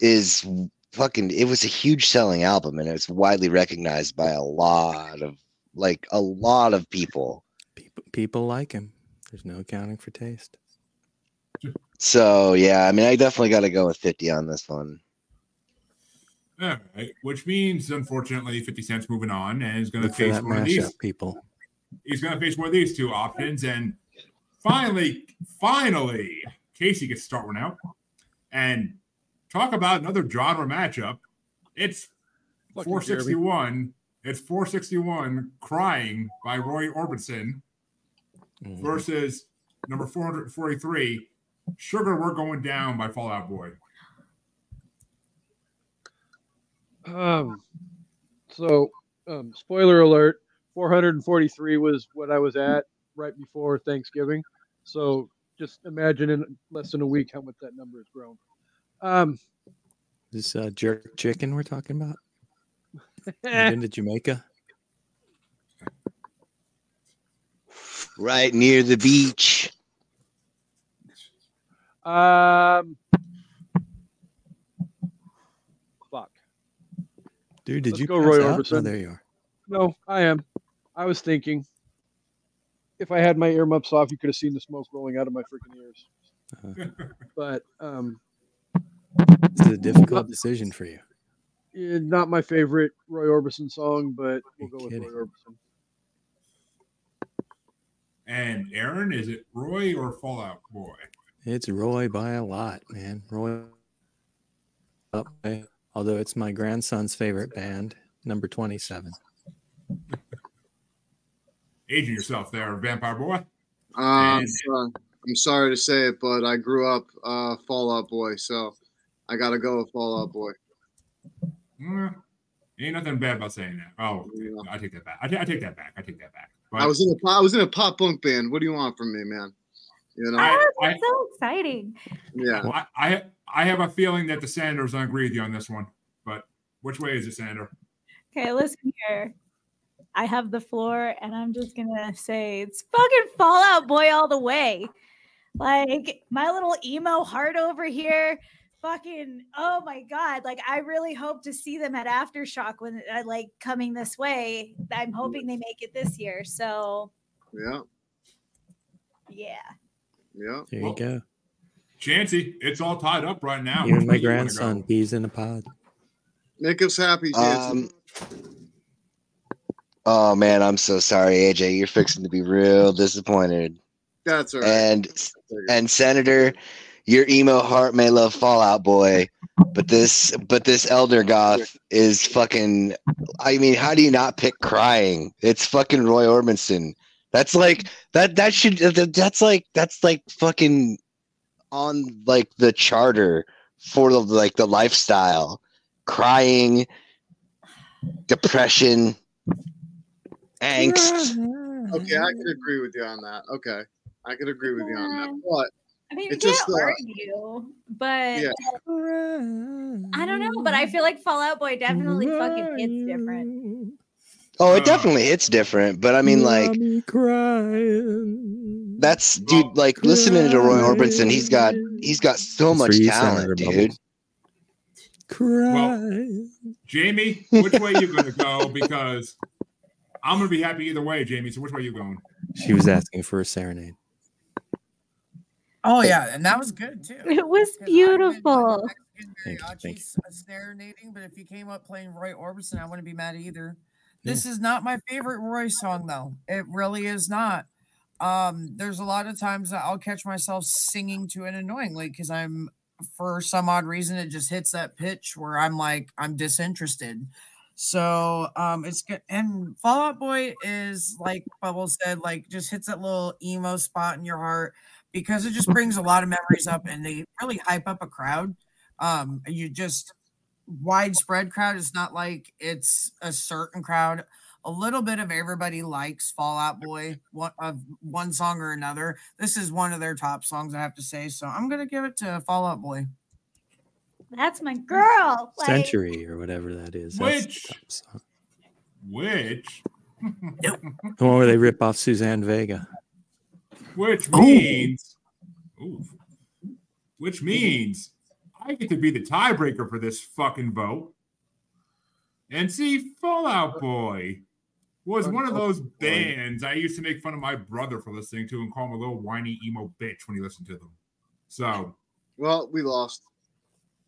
is fucking. It was a huge selling album, and it's widely recognized by a lot of like a lot of people. people, people like him. There's no accounting for taste. So yeah, I mean, I definitely got to go with 50 on this one. All right, which means unfortunately 50 Cent's moving on and is going to face that one of these. people. He's going to face one of these two options, and finally, finally, Kasey gets to start one out and talk about another genre matchup. It's Fucking 461. It's 461 crying by Roy Orbison Mhm. versus number 443 Sugar We're Going Down by Fall Out Boy. Um, so, um, spoiler alert: 443 was what I was at right before Thanksgiving. So, just imagine in less than a week how much that number has grown. Um, This uh, jerk chicken we're talking about. [LAUGHS] Eh. Been to Jamaica? Right near the beach. Um, fuck. Dude, did Let's you go pass Roy out? Oh, Orbison. there you are. No, I am. I was thinking. If I had my earmuffs off, you could have seen the smoke rolling out of my freaking ears. Uh, But um, this is a difficult decision for you. not my favorite Roy Orbison song, but we'll You're go with. Roy Orbison. And Aaron, is it Roy or Fall Out Boy? It's Roy by a lot, man. Roy. Up although it's my grandson's favorite band, number 27. Aging yourself there, Vampire Boy. Um, And- so- I'm sorry to say it, but I grew up uh, Fall Out Boy, so I got to go with Fall Out Boy. Mm, ain't nothing bad about saying that. Oh, Yeah. I take that back. I, take that back. I take that back. But I was in a po- I was in a pop punk band. What do you want from me, man? You know, I, I, That's so exciting. yeah. I, I, I have a feeling that the Sanders don't agree with you on this one. But which way is it, Sander? Okay, listen here. I have the floor, and I'm just gonna say it's fucking Fall Out Boy all the way. Like my little emo heart over here, fucking. Oh my god! Like I really hope to see them at AfterShock when uh, like coming this way. I'm hoping they make it this year. So Yeah. yeah, Yeah. There Well, you go. Chancey, it's all tied up right now. You Which and my way [LAUGHS] you wanna grandson, go? peas in a pod. Make us happy, Jansen. Um, oh man, I'm so sorry, AJ. You're fixing to be real disappointed. That's all right. And and Senator, your emo heart may love Fall Out Boy, but this but this Elder Goth is fucking. I mean, how do you not pick crying? It's fucking Roy Orbison. That's like that. That should. That's like that's like fucking on like the charter for the like the lifestyle. Crying, depression, angst. [LAUGHS] okay, I could agree with you on that. Okay, I could agree with you on that. But I mean, you It can't just, uh, argue, but yeah, I don't know. But I feel like Fall Out Boy definitely fucking hits different. Oh, it definitely hits different, but I mean, like crying. that's dude. Like listening to Roy Orbison, he's got he's got so That's much you, talent, Senator dude. Bubbles. Cry. Jamie, which way you gonna go? Because I'm gonna be happy either way, Jamie. So which way you going? She was asking for a serenade. Oh yeah, and that was good too. It was 'Cause I wouldn't mind beautiful. Mexican Thank you, thank mariachi uh, serenading, but if you came up playing Roy Orbison, I wouldn't be mad either. This is not my favorite Roy song though. It really is not. Um, there's a lot of times that I'll catch myself singing to it annoyingly because I'm for some odd reason it just hits that pitch where I'm like I'm disinterested. So um it's good and Fall Out Boy is like Bubble said, like just hits that little emo spot in your heart because it just brings a lot of memories up and they really hype up a crowd. Um, you just widespread crowd. It's not like it's a certain crowd. A little bit of everybody likes Fall Out Boy, one of one song or another. This is one of their top songs, I have to say. So I'm gonna give it to Fall Out Boy. That's my girl. Like, Century or whatever that is. That's the Which- top song. Which [LAUGHS] The one where they rip off Suzanne Vega. which means ooh, which means I get to be the tiebreaker for this fucking vote. And see, Fall Out Boy was one of those bands I used to make fun of my brother for listening to and call him a little whiny emo bitch when he listened to them. So Well, we lost.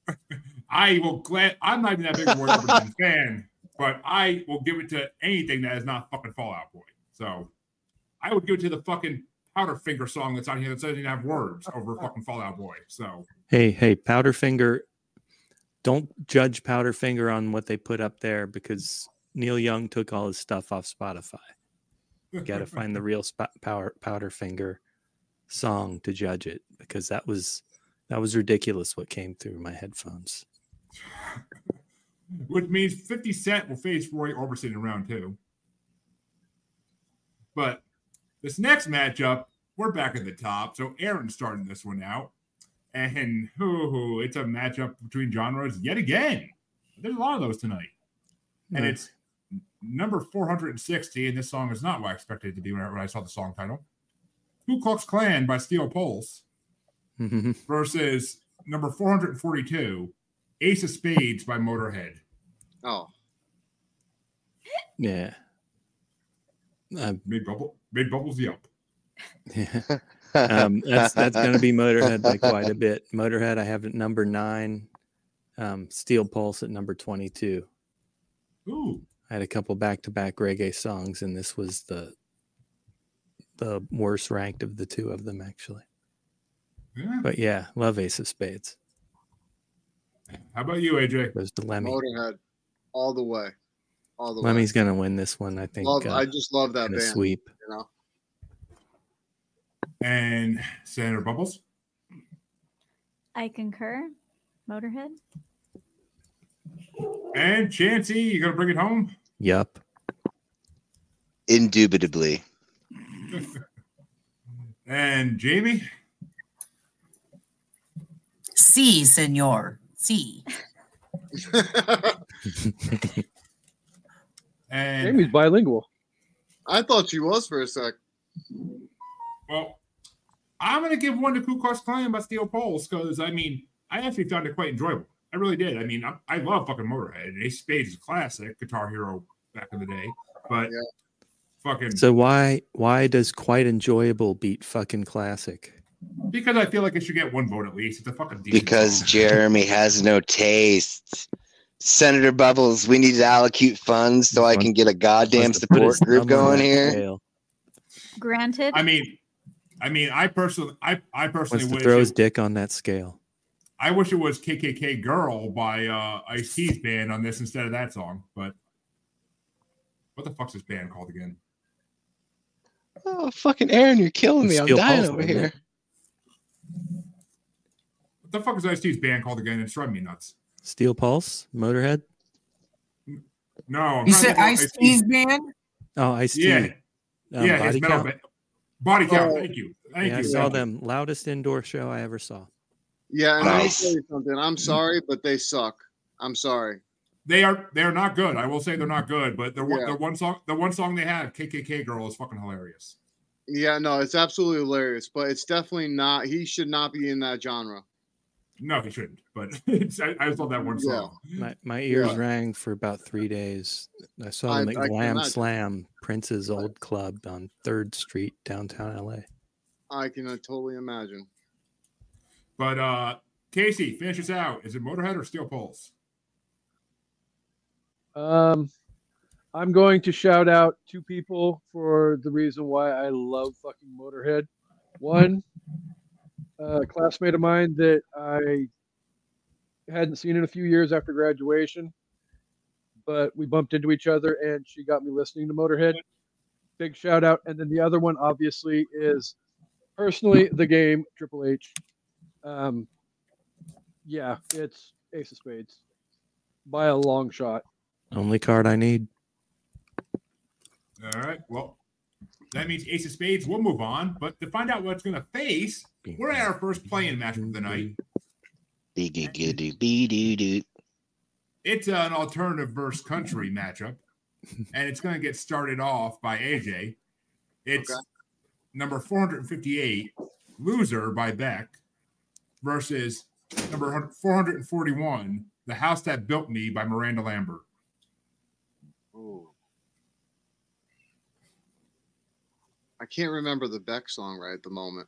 [LAUGHS] I will glad I'm not even that big of a [LAUGHS] fan, but I will give it to anything that is not fucking Fall Out Boy. So I would give it to the fucking Powderfinger song that's on here that doesn't even have words over fucking Fall Out Boy. So Hey, hey, Powderfinger, don't judge Powderfinger on what they put up there because Neil Young took all his stuff off Spotify. You got to find the real sp- power Powderfinger song to judge it because that was that was ridiculous what came through my headphones. [LAUGHS] which means 50 Cent will face Roy Orbison in round two. But this next matchup, we're back at the top. So Aaron's starting this one out. And hoo, it's a matchup between genres yet again. There's a lot of those tonight. And it's number 460. And this song is not what I expected it to be when I, when I saw the song title. Ku Klux Klan by Steel Pulse [LAUGHS] versus number 442, Ace of Spades by Motorhead. Oh, yeah. Uh, Big bubble, big bubbles yelp. [LAUGHS] yeah. Um, [LAUGHS] that's that's going to be Motorhead by quite a bit. Motorhead, I have at number nine. Um, Steel Pulse at number twenty-two. Ooh, I had a couple back-to-back reggae songs, and this was the the worst ranked of the two of them, actually. yeah. But yeah, love Ace of Spades. How about you, AJ? Goes to Lemmy. Motorhead, all the way, all the way. Lemmy's going to win this one, I think. Love, uh, I just love that band. sweep. You know, And Senator Bubbles. I concur. Motorhead. And Chancey, you gonna bring it home? Yup. Indubitably. [LAUGHS] And Jamie? Si, senor. Si. [LAUGHS] And Jamie's bilingual. I thought she was for a sec. well, I'm gonna give one to Ku Klux Klan by Steel Pulse because I mean I actually found it quite enjoyable. I really did. I mean, I, I love fucking Motorhead. Ace of Spades is a classic, Guitar Hero back in the day. But Yeah. fucking So why why does quite enjoyable beat fucking classic? because I feel like it should get one vote at least. It's a fucking decent Because song. Jeremy has no taste. Senator Bubbles, we need to allocate funds so I can get a goddamn Wants to put his support group going here. scale. Granted. I mean, I mean, I personally, I, I personally Wants to wish, throw his it, dick on that scale. I wish it was KKK Girl by uh, Ice T's band on this instead of that song. But what the fuck's this band called again? Oh, fucking Aaron, you're killing me. I'm dying over wasn't here. What the fuck is Ice T's band called again? It's driving me nuts. Steel Pulse, Motorhead. No, I'm You said Ice Ice-T's- band? Oh, Ice T. Yeah, Um, yeah, his body metal count. Band. Body count. Oh. Thank you. Thank yeah, I saw them. Loudest indoor show I ever saw. Yeah, and Nice. I'll tell you something. I'm sorry, but they suck. I'm sorry. They are they are not good. I will say they're not good, but the one Yeah. the one song the one song they have, KKK Girl, is fucking hilarious. Yeah, no, it's absolutely hilarious, but it's definitely not. He should not be in that genre. No, he shouldn't. But [LAUGHS] it's, I, I just love that one Yeah. song. My my ears Yeah. rang for about three days. I saw I- at I Glam imagine. Slam, Prince's old club on Third Street, downtown LA. I can uh, totally imagine. But uh Kasey, finish us out. Is it Motorhead or Steel Pulse? Um, I'm going to shout out two people for the reason why I love fucking Motorhead. One, a classmate of mine that I hadn't seen in a few years after graduation, but we bumped into each other and she got me listening to Motorhead. Big shout out. And then the other one, obviously, is personally the game Triple H. Um, yeah, it's Ace of Spades by a long shot. Only card I need. All right. Well, that means Ace of Spades. We'll move on. But to find out what it's going to face, we're at our first playing match of the night. It's an alternative verse country matchup, and it's going to get started off by AJ. It's Okay. number 458, Loser by Beck, versus number 441, The House That Built Me by Miranda Lambert. Ooh. I can't remember the Beck song right at the moment.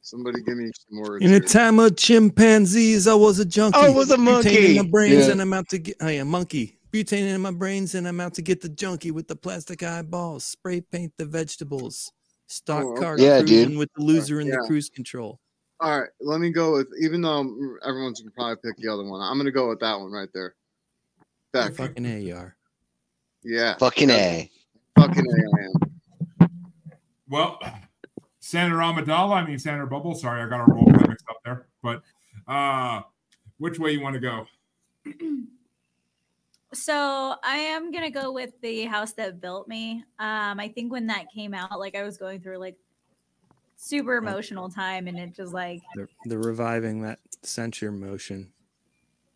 Somebody give me some words. In a time of chimpanzees, I was a junkie. I was a monkey. Butane in monkey. my brains, Yeah. and I'm out to get. Oh yeah, monkey. Butane in my brains, and I'm out to get the junkie with the plastic eyeballs. Spray paint the vegetables. Stock Oh, car. Yeah, cruising dude. with the loser in the cruise control. All right, let me go with. Even though everyone's gonna probably pick the other one, I'm gonna go with that one right there. Beck. Fucking a you are. Yeah. Fucking A. Fucking A I am. Well, [SIGHS] Senator Amidala, I mean Senator Bubble. Sorry, I got our role play mixed up there. But uh which way you want to go? [CLEARS THROAT] So I am gonna go with the house that built me. Um, I think when that came out, like I was going through like super emotional time, and it just like They're, they're reviving that censure motion.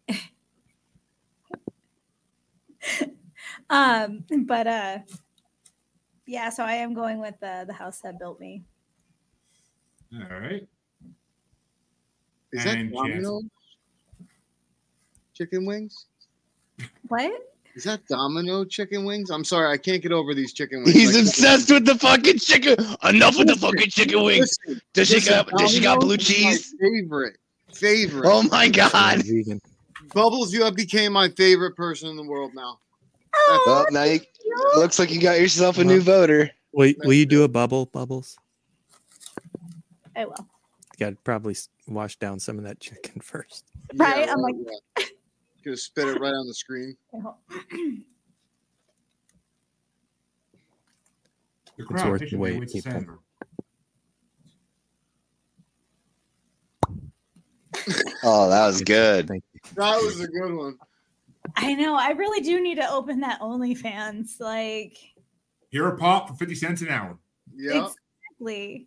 [LAUGHS] um, but uh, yeah. So I am going with the the house that built me. All right. Is that And Domino? Chicken wings? What? Is that Domino chicken wings? I'm sorry, I can't get over these chicken wings. He's Like, obsessed with the fucking chicken. Enough with the fucking chicken wings. Listen, Does she listen, got does she got blue Domino's is my cheese? Favorite. Favorite. Oh my god. Bubbles, you have became my favorite person in the world now. Oh, well, now you looks like you got yourself a new voter. Will, will you do a bubble, Bubbles? I will. You got to probably wash down some of that chicken [LAUGHS] first. Right, I'm like- yeah. Gonna spit it right on the screen. [CLEARS THROAT] The It's crowd worth the patiently wait, people. [LAUGHS] Oh, that was good. Thank you. That was a good one. I know. I really do need to open that OnlyFans. Like, Here a pop for 50 cents an hour. Yeah. exactly.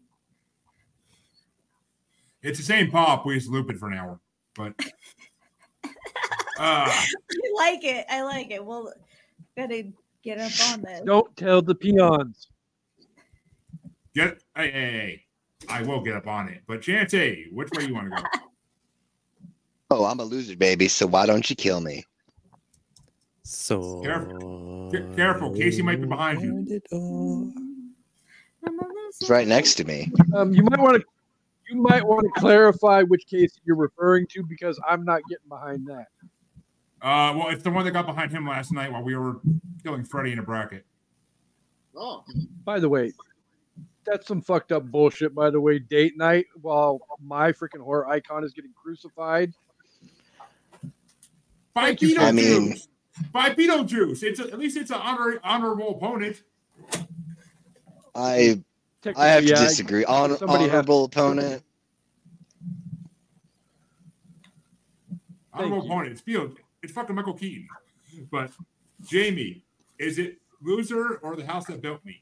It's the same pop. We just loop it for an hour. But [LAUGHS] uh I like it. I like it. Well, gotta get up on this. Don't tell the peons. get hey, hey, hey. I will get up on it. But Chance, which way you want to go? [LAUGHS] Oh, I'm a loser, baby. So why don't you kill me? So Ca- careful, Kasey might be behind you. It's right next to me. Um, you might want to you might want to clarify which case you're referring to because I'm not getting behind that. Uh well, it's the one that got behind him last night while we were killing Freddy in a bracket. Oh, By the way, that's some fucked up bullshit. By the way, date night while my freaking horror icon is getting crucified. By Thank you, I mean- by Beetlejuice. It's a, at least it's an honor, honorable opponent. I I have to Technically, yeah, disagree. Hon- somebody has- honorable opponent. Honorable you. opponent. It's Beetle. It's fucking Michael Keaton. But Jamie, is it loser or the house that built me?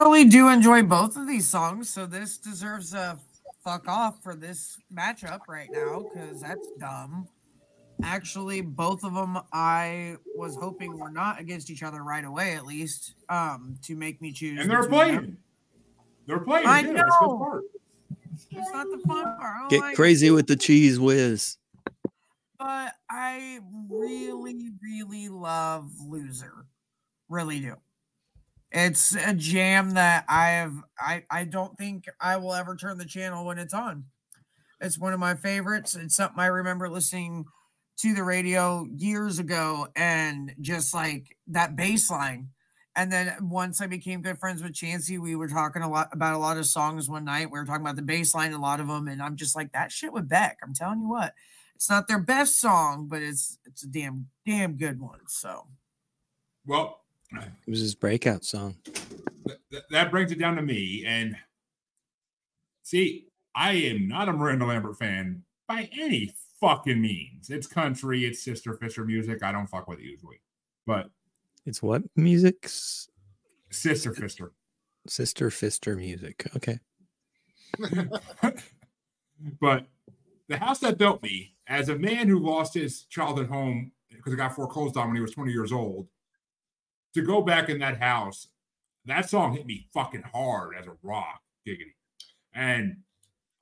really do enjoy both of these songs, so this deserves a fuck off for this matchup right now because that's dumb. Actually, both of them I was hoping were not against each other right away, at least, um, to make me choose. And they're between them. playing. They're playing. I too. That's the know. part. It's not the fun part. Get like it. crazy with the cheese whiz. but I really, really love Loser. Really do. It's a jam that I have I, I don't think I will ever turn the channel when it's on. It's one of my favorites. It's something I remember listening to the radio years ago and just like that baseline. And then once I became good friends with Chancey, we were talking a lot about a lot of songs one night. We were talking about the bass line, a lot of them, and I'm just like, that shit with Beck. I'm telling you what it's not their best song, but it's it's a damn damn good one. So Well, It was his breakout song. th- that brings it down to me. And see, I am not a Miranda Lambert fan by any fucking means. It's country, it's Sister Fisher music. I don't fuck with it usually. But It's what music? Sister Fisher. Sister Fister music. Okay. [LAUGHS] but the house that built me, as a man who lost his childhood home because it got foreclosed on when he was 20 years old, to go back in that house, that song hit me fucking hard as a rock, giggity. And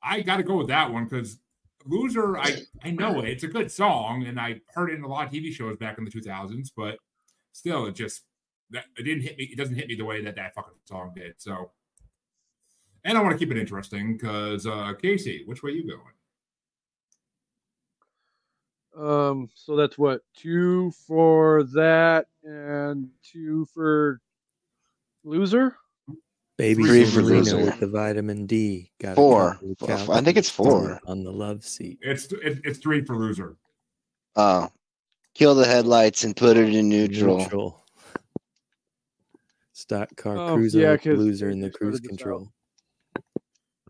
I got to go with that one because Loser, I, I know it. It's a good song, and I heard it in a lot of TV shows back in the 2000s, but still, it just that it didn't hit me. It doesn't hit me the way that that fucking song did. So, And I want to keep it interesting because uh, Kasey, which way you going? Um, so that's what two for that and two for loser. Baby Three for Marino loser. with the vitamin D. Got a Four. couple of I think it's four. on the love seat. It's it, it's three for loser. Oh, kill the headlights and put it in neutral. Neutral. Stock car Oh, cruiser yeah, with 'cause loser in they the cruise this out. control.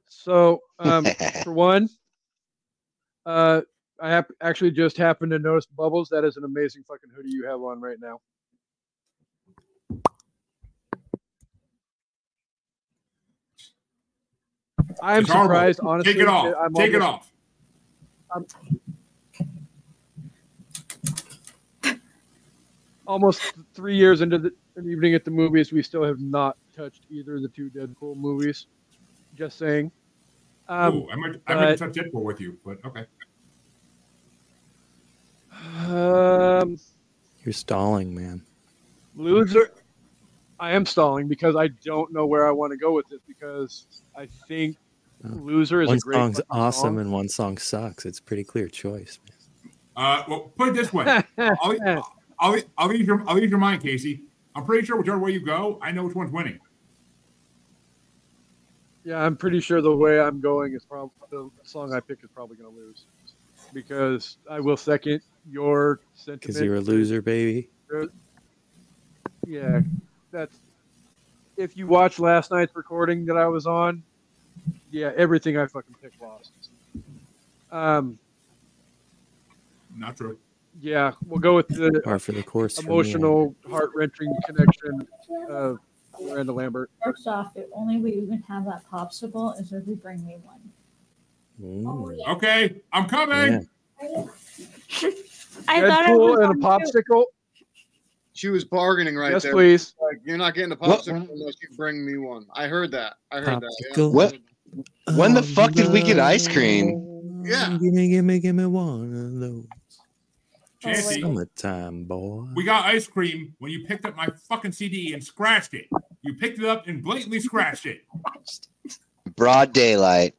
So um, [LAUGHS] for one, uh, I hap- actually just happened to notice Bubbles. That is an amazing fucking hoodie you have on right now. I'm It's horrible. surprised, honestly. Take it off. I'm Take it almost- off. almost three years into the an evening at the movies, we still have not touched either of the two Deadpool movies. Just saying. Um, Ooh, I might I might but- touch Deadpool with you, but okay. um, You're stalling, man. loser. I am stalling because I don't know where I want to go with this because I think loser is One a great song's awesome song. and one song sucks. It's a pretty clear choice. Uh, well, put it this way. [LAUGHS] I'll, I'll, I'll leave your I'll leave your mind, Kasey. I'm pretty sure whichever way you go, I know which one's winning. Yeah, I'm pretty sure the way I'm going is probably the song I pick is probably going to lose because I will second your sentiment. Because you're a loser, baby. Yeah, that's. If you watch last night's recording that I was on, yeah, everything I fucking picked lost. Um, Not true. yeah, we'll go with the Par for the course. emotional, heart wrenching connection of Miranda Lambert. First off, the only way you can have that popsicle is if you bring me one. Ooh. Okay, I'm coming. Yeah. [LAUGHS] I thought it Deadpool was and a on two. popsicle. She was bargaining right yes, there. please. Like, you're not getting a What- popsicle unless you bring me one. I heard that. I heard that. Yeah. What? When the fuck did we get ice cream? Yeah. Gimme, gimme, gimme one of those. Chancey, Summertime, boy. we got ice cream when you picked up my fucking CD and scratched it. You picked it up and blatantly scratched it. Broad daylight.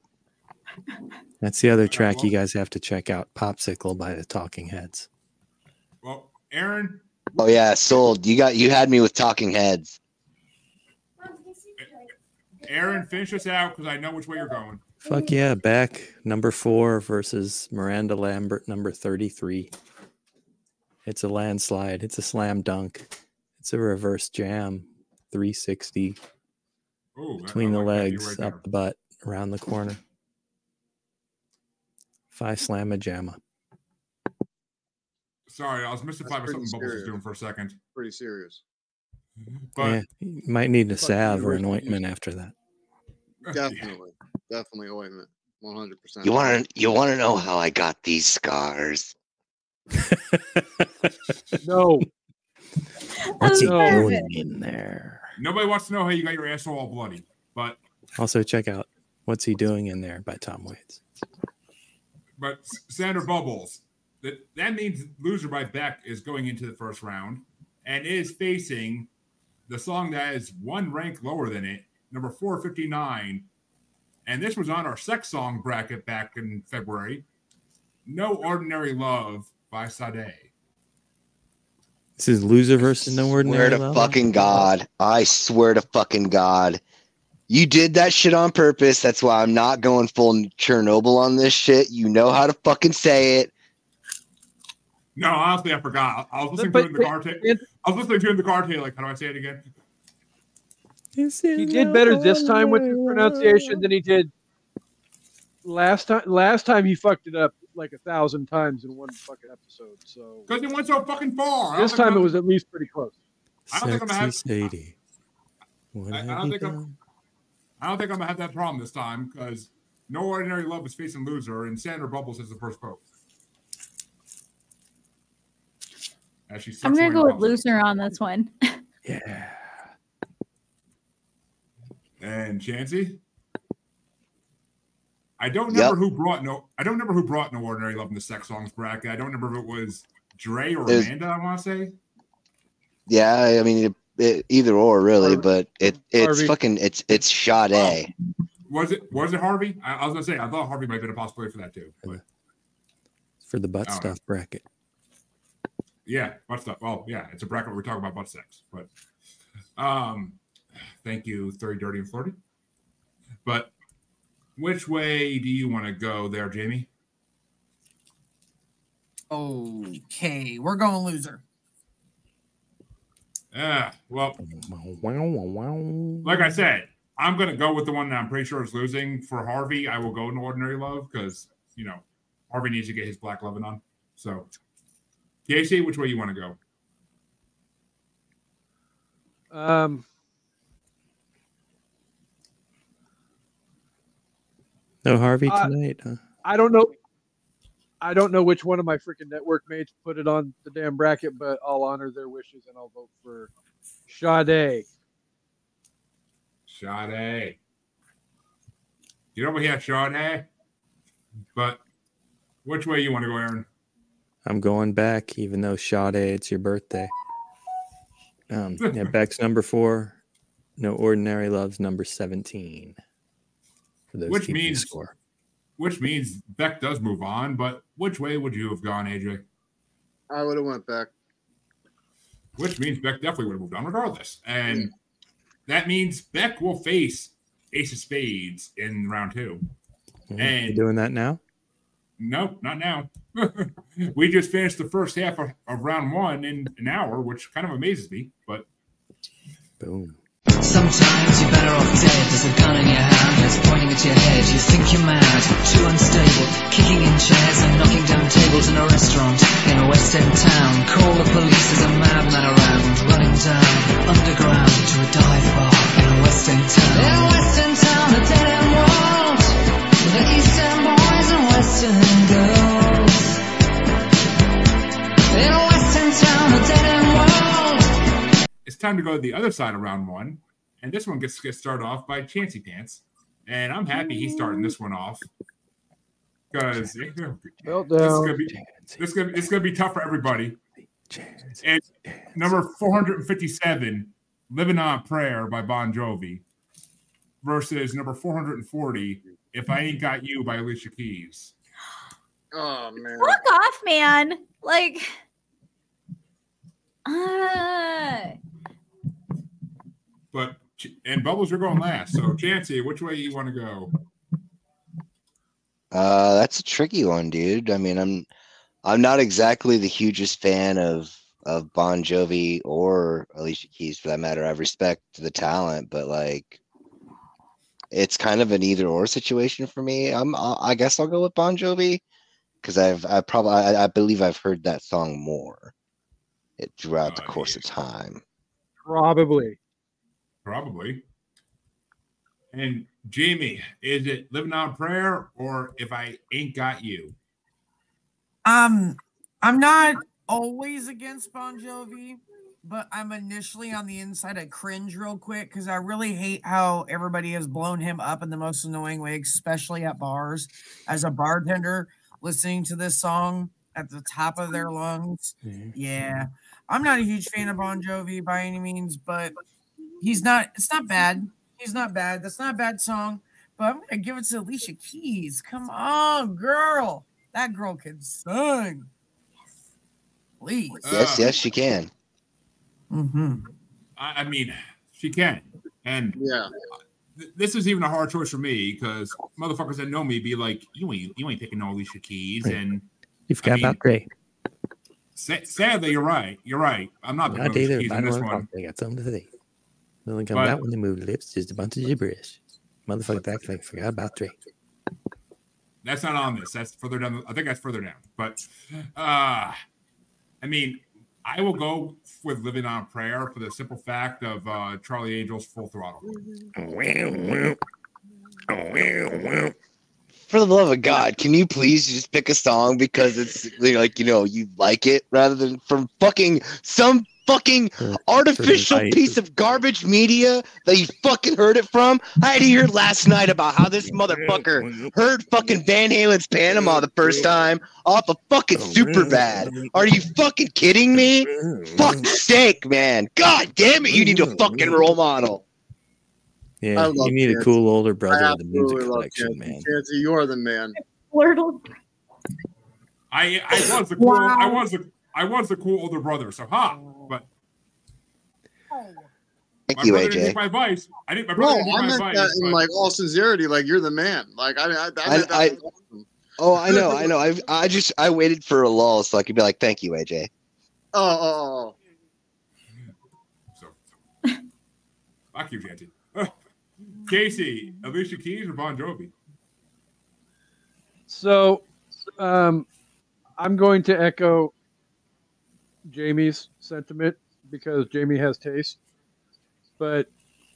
That's the other track you guys have to check out. Popsicle by the Talking Heads. Well, Aaron, Oh yeah, sold. You got you had me with talking heads. Aaron, finish us out because I know which way you're going. Fuck yeah, Beck number four versus Miranda Lambert, number 33. It's a landslide. It's a slam dunk. It's a reverse jam, 360 Ooh, between the like legs, right up the butt, around the corner. Five slamma jamma. Sorry, I was mystified by something Bubbles was doing for a second. Pretty serious. But yeah, you might need a salve or an universal ointment after that. [LAUGHS] Definitely. Definitely ointment. 100%. You want to you want to know how I got these scars? [LAUGHS] No, [LAUGHS] What's he No. doing in there? nobody wants to know how you got your asshole all bloody. But Also, check out What's He Doing in There by Tom Waits. but Senator Bubbles, that that means loser by Beck is going into the first round and is facing the song that is one rank lower than it, number 459. And this was on our sex song bracket back in February. No Ordinary Love by Sade. This is Loser versus No ordinary. Swear Ordinary to Love. fucking God. I swear to fucking God. You did that shit on purpose. That's why I'm not going full Chernobyl on this shit. You know how to fucking say it. No, honestly, I forgot. I was listening But- to it in the car. Ta- I was listening to it in the car tape. Like, how do I say it again? he did better this time with the pronunciation than he did last time. Last time he fucked it up like a thousand times in one fucking episode. So Because he went so fucking far. This time it was at least pretty close. I don't think I'm gonna have- Sadie. What I- I don't you think I'm- I don't think I'm gonna have that problem this time because No Ordinary Love is facing loser, and Senator Bubbles is the first vote. As she I'm gonna go with balls. loser on this one. [LAUGHS] Yeah. And Chancey. I don't remember Yep. who brought no. I don't remember who brought No Ordinary Love in the sex songs bracket. I don't remember if it was Dre or was- Amanda. I want to say. Yeah, I mean it, it, either or really, but it it's Harvey. fucking it's it's shot A. Was it was it Harvey? I, I was gonna say I thought Harvey might have been a possibility for that too. But for the butt Oh. stuff bracket. Yeah, butt stuff. Well, yeah, it's a bracket where we're talking about butt sex. But um thank you, Thirty Dirty and Flirty. But which way do you want to go there, Jamie? Okay, we're going loser. Yeah, well, like I said, I'm gonna go with the one that I'm pretty sure is losing for Harvey. I will go in ordinary love because you know Harvey needs to get his black loving on. So, Kasey, which way you want to go? Um, No Harvey Uh, tonight, huh? I don't know. I don't know which one of my freaking network mates put it on the damn bracket, but I'll honor their wishes and I'll vote for Sade. Sade. You know we have Sade, but which way you want to go, Aaron? I'm going Beck, even though Sade, it's your birthday. Um, [LAUGHS] yeah, Beck's number four. No ordinary love's number seventeen. For those Which means- score. Which means Beck does move on, but which way would you have gone, AJ? I would have went Beck. Which means Beck definitely would have moved on regardless. And that means Beck will face Ace of Spades in round two. Yeah, and- you doing that now? Nope, not now. [LAUGHS] we just finished the first half of, of round one in an hour, which kind of amazes me. But Boom. Sometimes you're better off dead. There's a gun in your hand, it's pointing at your head. You think you're mad, too unstable, kicking in chairs and knocking down tables in a restaurant in a West End town. Call the police, there's a madman around, running down underground to a dive bar in a West End town. In a West End town, a dead end world, the East End boys and West End girls. It's time to go to the other side of round one. And this one gets, gets started off by Chancey Pants. And I'm happy he's starting this one off. Because this is gonna be this is gonna, it's gonna be tough for everybody. And number 457, Living on Prayer by Bon Jovi, versus number 440, If I Ain't Got You by Alicia Keys. Oh man. Fuck off, man. Like, uh, But and Bubbles, you're going last. So Chancey, which way you want to go? Uh, that's a tricky one, dude. I mean, I'm I'm not exactly the hugest fan of of Bon Jovi or Alicia Keys for that matter. I respect the talent, but like it's kind of an either or situation for me. I'm I I guess I'll go with Bon Jovi because I've I probably I, I believe I've heard that song more it throughout the Oh, course of time. Probably. Probably. And Jamie, is it Living on Prayer or If I Ain't Got You? Um, I'm not always against Bon Jovi, but I'm initially on the inside. I cringe real quick because I really hate how everybody has blown him up in the most annoying way, especially at bars. As a bartender, listening to this song at the top of their lungs, yeah, I'm not a huge fan of Bon Jovi by any means, but he's not. It's not bad. He's not bad. That's not a bad song. But I'm gonna give it to Alicia Keys. Come on, girl. That girl can sing. Please. Yes, Uh, yes, she can. Mm-hmm. I, I mean, she can. And Yeah. this is even a hard choice for me because motherfuckers that know me be like, you ain't you ain't picking no Alicia Keys. Right. And You forgot mean, about Dre. Sa- sadly, you're right. You're right. I'm not picking Not Alicia either. Keys I in this don't know. one. They got something to say. Nothing comes But- out when they move lips. Just a bunch of gibberish. Motherfucker that like forgot about three. That's not on this. That's further down. I think that's further down. But uh I mean, I will go with Living on Prayer for the simple fact of uh Charlie Angel's Full Throttle. For the love of God, can you please just pick a song because it's like you know you like it rather than from fucking some fucking uh, artificial piece of garbage media that you fucking heard it from? I had to hear last night about how this motherfucker heard fucking Van Halen's Panama the first time off of fucking oh, super bad. Are you fucking kidding me? Oh, Fuck steak, man. God damn it, you need a fucking role model. Yeah, love you need a cool older brother I in the music absolutely love collection, Chancey. man. Chancey, you are the man. Wordle. I I was the cool I was the I was the cool older brother. So ha, but Thank my you, brother didn't AJ. my advice. I didn't. My Bro, brother didn't take I my meant advice. that in but- like all sincerity. Like you're the man. Like I, I, I, meant I- that I- awesome. Oh, I know, I know. I I just I waited for a lull so I could be like, "Thank you, AJ." Oh, oh, oh, oh. So, fuck you, Janty. Kasey, Alicia Keys, or Bon Jovi? So, um, I'm going to echo Jamie's sentiment because Jamie has taste. But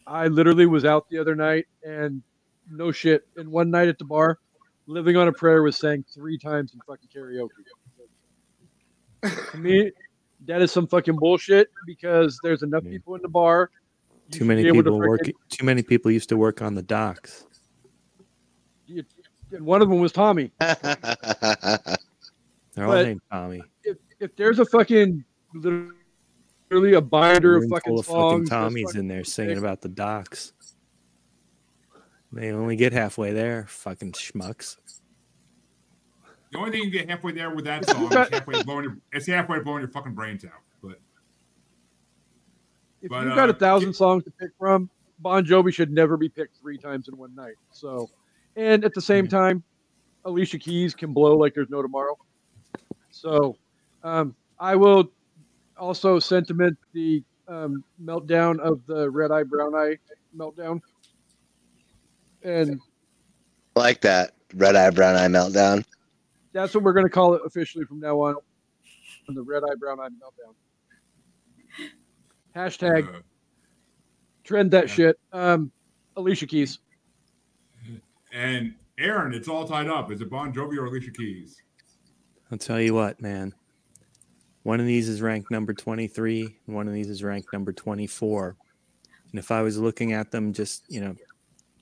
I literally was out the other night and no shit. And one night at the bar, Living on a Prayer was sang three times in fucking karaoke. to me, that is some fucking bullshit because there's enough people in the bar. You Too many be able to people work. frickin- Too many people used to work on the docks. And one of them was Tommy. [LAUGHS] They're all named Tommy. if, if there's a fucking literally a binder of fucking full of songs, fucking that's Tommies fucking in there singing about the docks. They only get halfway there, fucking schmucks. The only thing you get halfway there with that song is halfway blowing your it's halfway blowing your fucking brains out. But if but, you've got uh, a thousand songs to pick from, Bon Jovi should never be picked three times in one night. So, and at the same time, Alicia Keys can blow like there's no tomorrow. So, um, I will also sentiment the um, meltdown of the red eye brown eye meltdown. And like that red eye, brown eye meltdown. that's what we're going to call it officially from now on. The red eye brown eye meltdown. Hashtag uh, trend that Yeah. shit. Um, Alicia Keys. and Aaron, it's all tied up. Is it Bon Jovi or Alicia Keys? I'll tell you what, man. One of these is ranked number 23, and one of these is ranked number 24. And if I was looking at them just, you know,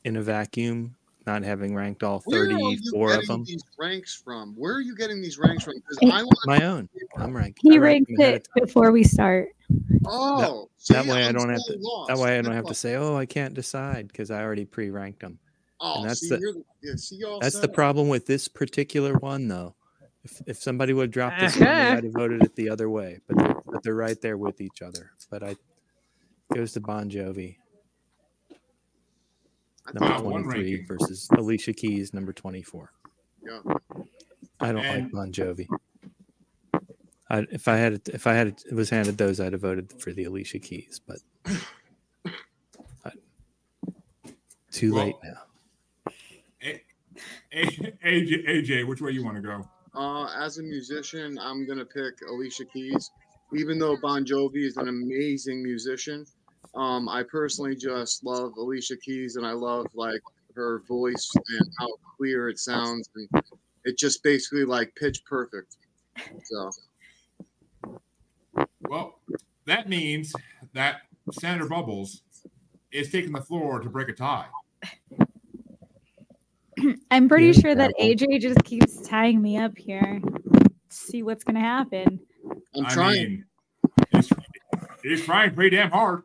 in a vacuum, not having ranked all Where are you 34 of getting them, these ranks from? Where are you getting these ranks from? Because I want. my own. I'm ranked. He ranked them ahead of it before we start. Oh, That see, way I I'm don't have to- lost. That way I don't have to say, oh, I can't decide because I already pre ranked them. Oh, that's see, the- you're, yeah, see, y'all That's the up. problem with this particular one, though. If, if somebody would drop this one. I'd have [LAUGHS] voted it the other way. But they're, but they're right there with each other. But I it goes to Bon Jovi, number Wow, 23 versus Alicia Keys, number 24. Yeah. I don't like Bon Jovi. I, if I had it, if I had it, it was handed those, I'd have voted for the Alicia Keys. But [LAUGHS] I, too Well, late now. A- A- AJ, AJ, which way you want to go? Uh, as a musician, I'm gonna pick Alicia Keys, even though Bon Jovi is an amazing musician. Um, I personally just love Alicia Keys, and I love like her voice and how clear it sounds, and it just basically like pitch perfect. So Well, that means that Senator Bubbles is taking the floor to break a tie. [CLEARS THROAT] I'm pretty Yeah, sure that Apple. AJ just keeps tying me up here. See what's gonna happen. I'm I trying. mean, he's, he's trying pretty damn hard.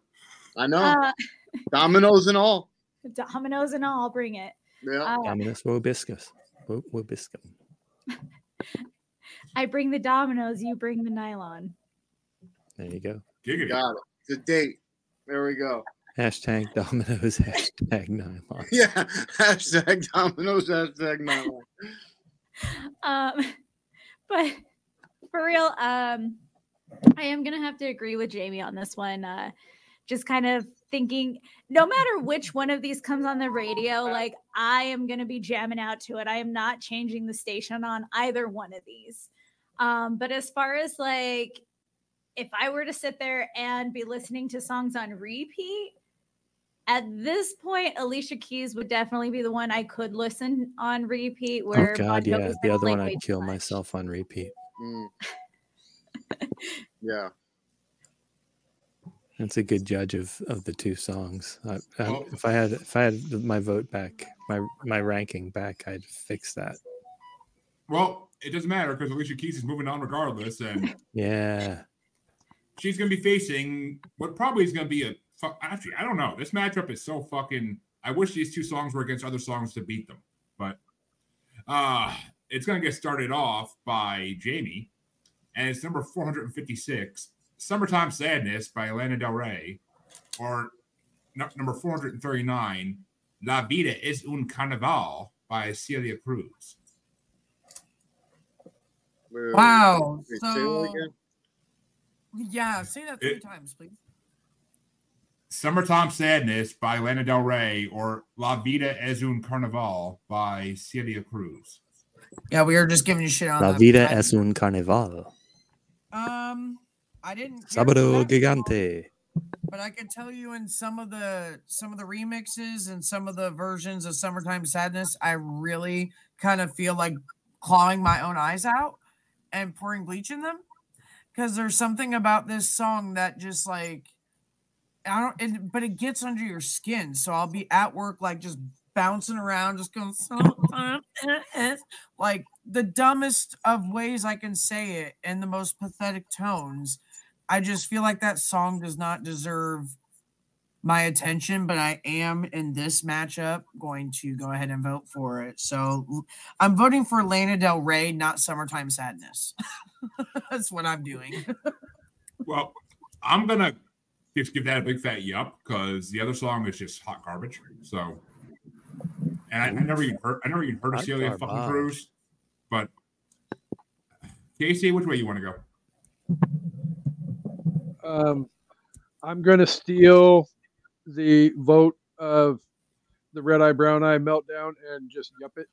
I know Uh, [LAUGHS] dominoes and all. dominoes and all, bring it. Yeah. Uh, Dominus Wobiscus. Wo- Wobiscum. [LAUGHS] I bring the dominoes, you bring the nylon. There you go. Giggity. Got it. The date. There we go. Hashtag Dominoes. [LAUGHS] Hashtag nylon. Yeah. [LAUGHS] Hashtag dominoes. Hashtag nylon. Um, [LAUGHS] but for real, um, I am gonna have to agree with Jamie on this one. Uh, just kind of thinking, no matter which one of these comes on the radio, like I am gonna be jamming out to it. I am not changing the station on either one of these. Um, but as far as like, if I were to sit there and be listening to songs on repeat, at this point, Alicia Keys would definitely be the one I could listen on repeat. Where Oh God, yeah. The other one I'd kill much. myself on repeat. Mm. [LAUGHS] Yeah. That's a good judge of of the two songs. I, I, Well- if I had if I had my vote back, my my ranking back, I'd fix that. Well, it doesn't matter because Alicia Keys is moving on regardless, and [LAUGHS] Yeah. She's going to be facing what probably is going to be a actually, I don't know. This matchup is so fucking. I wish these two songs were against other songs to beat them, but uh it's gonna get started off by Jamie, and it's number 456, "Summertime Sadness" by Lana Del Rey, or nu- number 439, "La Vida es un Carnaval" by Celia Cruz. Wait, wait, Wow. wait, say that So again? Yeah, say that three It- times, please. Summertime Sadness by Lana Del Rey or La Vida es un Carnaval by Celia Cruz. Yeah, we were just giving you shit on La that. vida I- es un carnaval. Um, I didn't. Sábado gigante. But I can tell you in some of the some of the remixes and some of the versions of "Summertime Sadness," I really kind of feel like clawing my own eyes out and pouring bleach in them because there's something about this song that just like I don't. It, but it gets under your skin. So I'll be at work like just bouncing around, just going uh, uh, uh, like the dumbest of ways I can say it in the most pathetic tones. I just feel like that song does not deserve my attention, but I am in this matchup going to go ahead and vote for it. So I'm voting for Lana Del Rey, not Summertime Sadness. [LAUGHS] [LAUGHS] That's what I'm doing. [LAUGHS] Well, I'm gonna just give that a big fat yup because the other song is just hot garbage. So, and I, I never even heard I never even heard of Hot Celia fucking. Cruz, but Kasey, which way you want to go? Um, I'm going to steal the vote of the red eye brown eye meltdown and just yup it.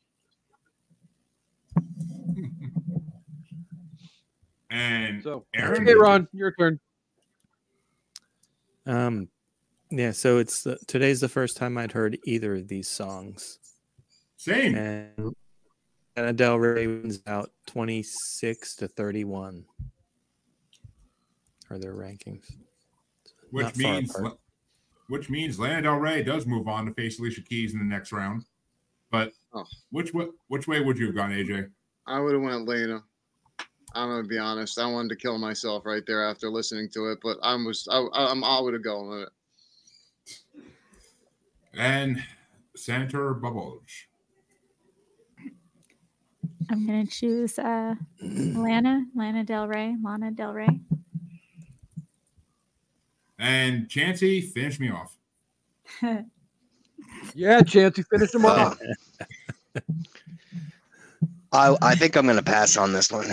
And So, Aaron, okay, Ron, your turn. Um, yeah. So it's the, today's the first time I'd heard either of these songs, same. and Lana Del Rey wins out twenty six to thirty one. Are their rankings? which not means which means Lana Del Rey does move on to face Alicia Keys in the next round. But Oh. which way which way would you have gone, AJ? I would have went Lena. I'm gonna be honest. I wanted to kill myself right there after listening to it, but I was I, I'm I would have gone with it. And Senator Bubbles. I'm gonna choose uh Lana, Lana Del Rey, Lana Del Rey. And Chancey, finish me off. [LAUGHS] Yeah, Chancey, finish him off. [LAUGHS] I I think I'm gonna pass on this one.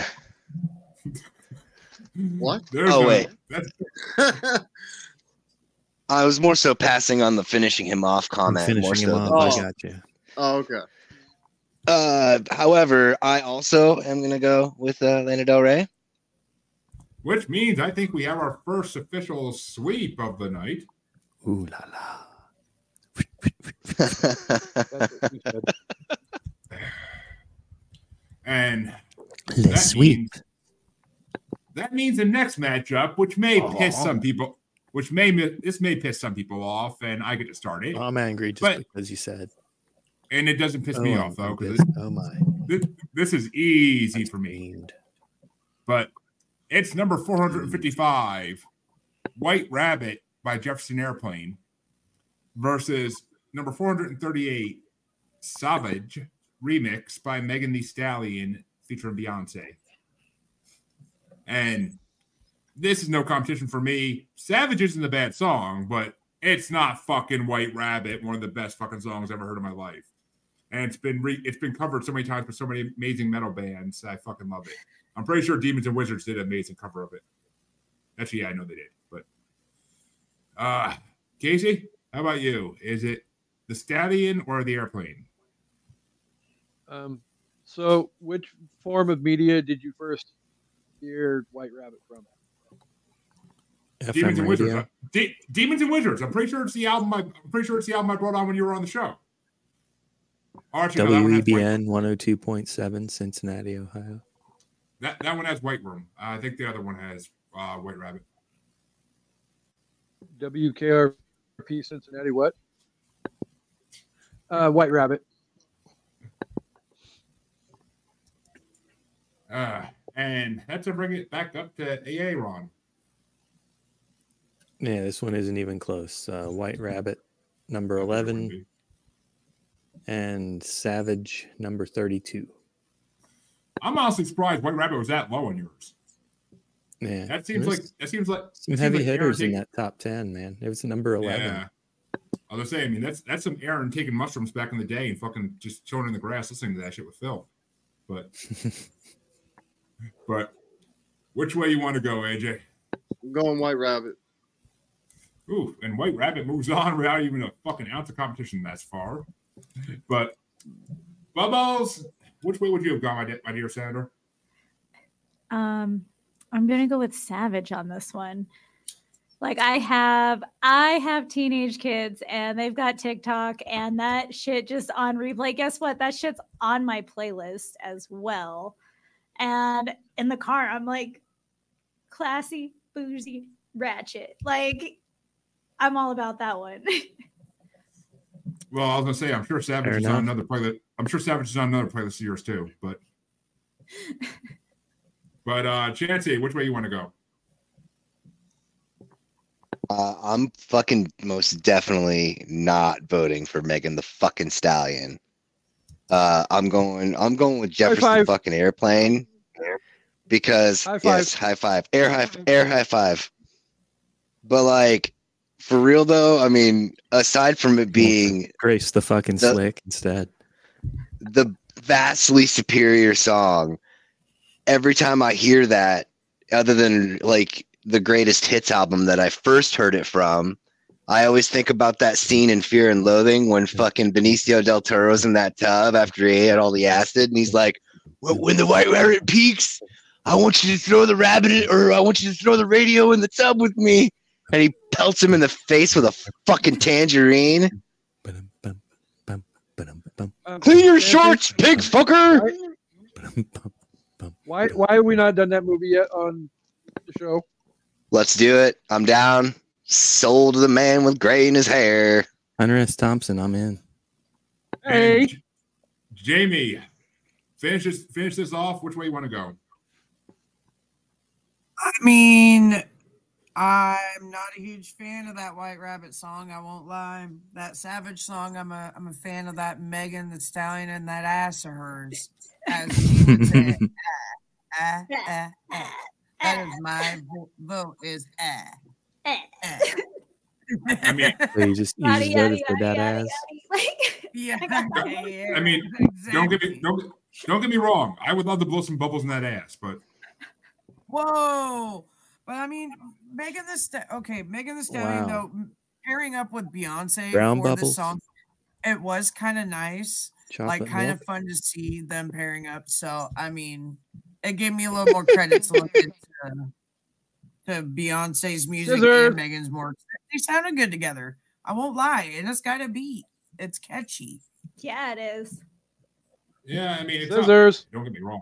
What? There's Oh, no- wait. [LAUGHS] [LAUGHS] I was more so passing on the finishing him off comment. More finishing so him than off. Oh. I got you. oh, okay. Uh, however, I also am gonna go with uh, Lana Del Rey. which means I think we have our first official sweep of the night. Ooh la la. That's what you said. And Le that sweep. means that means the next matchup, which may oh, piss some people, which may this may piss some people off, and I get to start it. I'm angry just But- because you said. And it doesn't piss oh, me off though, because. Oh my. this, this is easy That's for me. mean. But it's number 455, White Rabbit by Jefferson Airplane versus number 438, Savage remix by Megan Thee Stallion featuring Beyonce. And this is no competition for me. Savage isn't a bad song, but it's not fucking White Rabbit, one of the best fucking songs I've ever heard in my life. And it's been re- it's been covered so many times by so many amazing metal bands. I fucking love it. I'm pretty sure Demons and Wizards did an amazing cover of it. Actually, yeah, I know they did. But uh Kasey, how about you? Is it the stallion or the airplane? Um, so, which form of media did you first hear White Rabbit from? Demons FM and Wizards. radio. Uh, De- Demons and Wizards. I'm pretty sure it's the album. I, I'm pretty sure it's the album I brought on when you were on the show. Oh, actually, no, that, one has White, WEBN 102.7 Cincinnati, Ohio. that, that one has White Room. Uh, I think the other one has uh, White Rabbit. WKRP Cincinnati, what? Uh, White Rabbit. Uh, and that's to bring it back up to AA Ron. Yeah, this one isn't even close. Uh, White Rabbit, number 11, and Savage, number 32. I'm honestly surprised White Rabbit was that low on yours. Yeah. That seems like that seems like some heavy like hitters in that top 10, man. It was number 11. Yeah. I was saying, I mean, that's that's some Aaron taking mushrooms back in the day and fucking just chilling in the grass listening to that shit with Phil. But [LAUGHS] but which way you want to go, AJ? I'm going White Rabbit. Ooh, and White Rabbit moves on without even a fucking ounce of competition that's far. But Bubbles, which way would you have gone, my, de- my dear Senator? Um, I'm gonna go with Savage on this one. Like I have, I have teenage kids, and they've got TikTok, and that shit just on replay. Guess what? That shit's on my playlist as well. And in the car, I'm like, classy, bougie, ratchet. Like, I'm all about that one. [LAUGHS] Well, I was gonna say, I'm sure Savage Fair is on another playlist. I'm sure Savage is on another playlist of yours too. But [LAUGHS] but uh Chancey, which way you want to go? Uh, I'm fucking most definitely not voting for Megan the fucking Stallion. Uh, I'm going. I'm going with Jefferson fucking Airplane because High five. yes, high five, air high, mm-hmm. air high five. But like, for real though, I mean, aside from it being Grace the fucking The- slick instead. the vastly superior song. Every time I hear that, other than like the greatest hits album that I first heard it from, I always think about that scene in Fear and Loathing when fucking Benicio del Toro's in that tub after he ate all the acid, and he's like, well, "When the white rabbit peaks, I want you to throw the rabbit, or I want you to throw the radio in the tub with me." And he pelts him in the face with a fucking tangerine. Ba-dum-bum, bum, ba-dum, bum, Um, Clean your shorts, pig fucker. Why why have we not done that movie yet on the show? Let's do it. I'm down. Sold to the man with gray in his hair. Hunter S. Thompson, I'm in. Hey, And Jamie, finish this finish this off. Which way you want to go? I mean, I'm not a huge fan of that White Rabbit song. I won't lie. That Savage song, I'm a I'm a fan of that Megan Thee Stallion and that ass of hers. As she would say, [LAUGHS] ah, ah, ah, ah. That is my vo- vote. Is ah, ah. I mean, [LAUGHS] So you just, you just voted for that ass. [LAUGHS] yeah, I yeah, I mean, don't get me don't don't get me wrong. I would love to blow some bubbles in that ass, but Whoa! But I mean, Megan the Sta- okay, Megan Thee Stallion Wow. though pairing up with Beyonce Brown for bubbles? this song, it was kind of nice, Chocolate like kind of fun to see them pairing up. So I mean, it gave me a little more credit to look into to Beyonce's music Scissors. and Megan's more. They sounded good together. I won't lie, and it's got a beat. It's catchy. yeah, it is. yeah, I mean, it's up. scissors. don't get me wrong.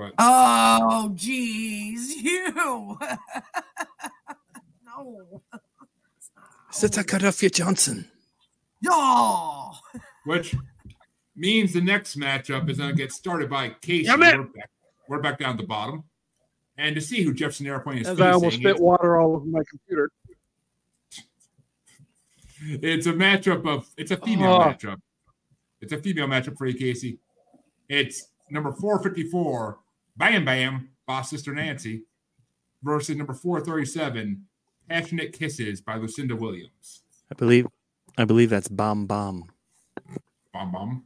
But Oh, jeez, [LAUGHS] you. no. Sit a cut off your Johnson. No. which means the next matchup is going to get started by Kasey. We're back, we're back down at the bottom. And to see who Jefferson Airplane is As I almost spit it's, water all over my computer. it's a matchup of it's a female Oh. matchup. It's a female matchup for you, Kasey. It's number 454, Bam Bam, by Sister Nancy, versus number 437, Passionate Kisses by Lucinda Williams. I believe, I believe that's bomb bomb. Bomb bomb.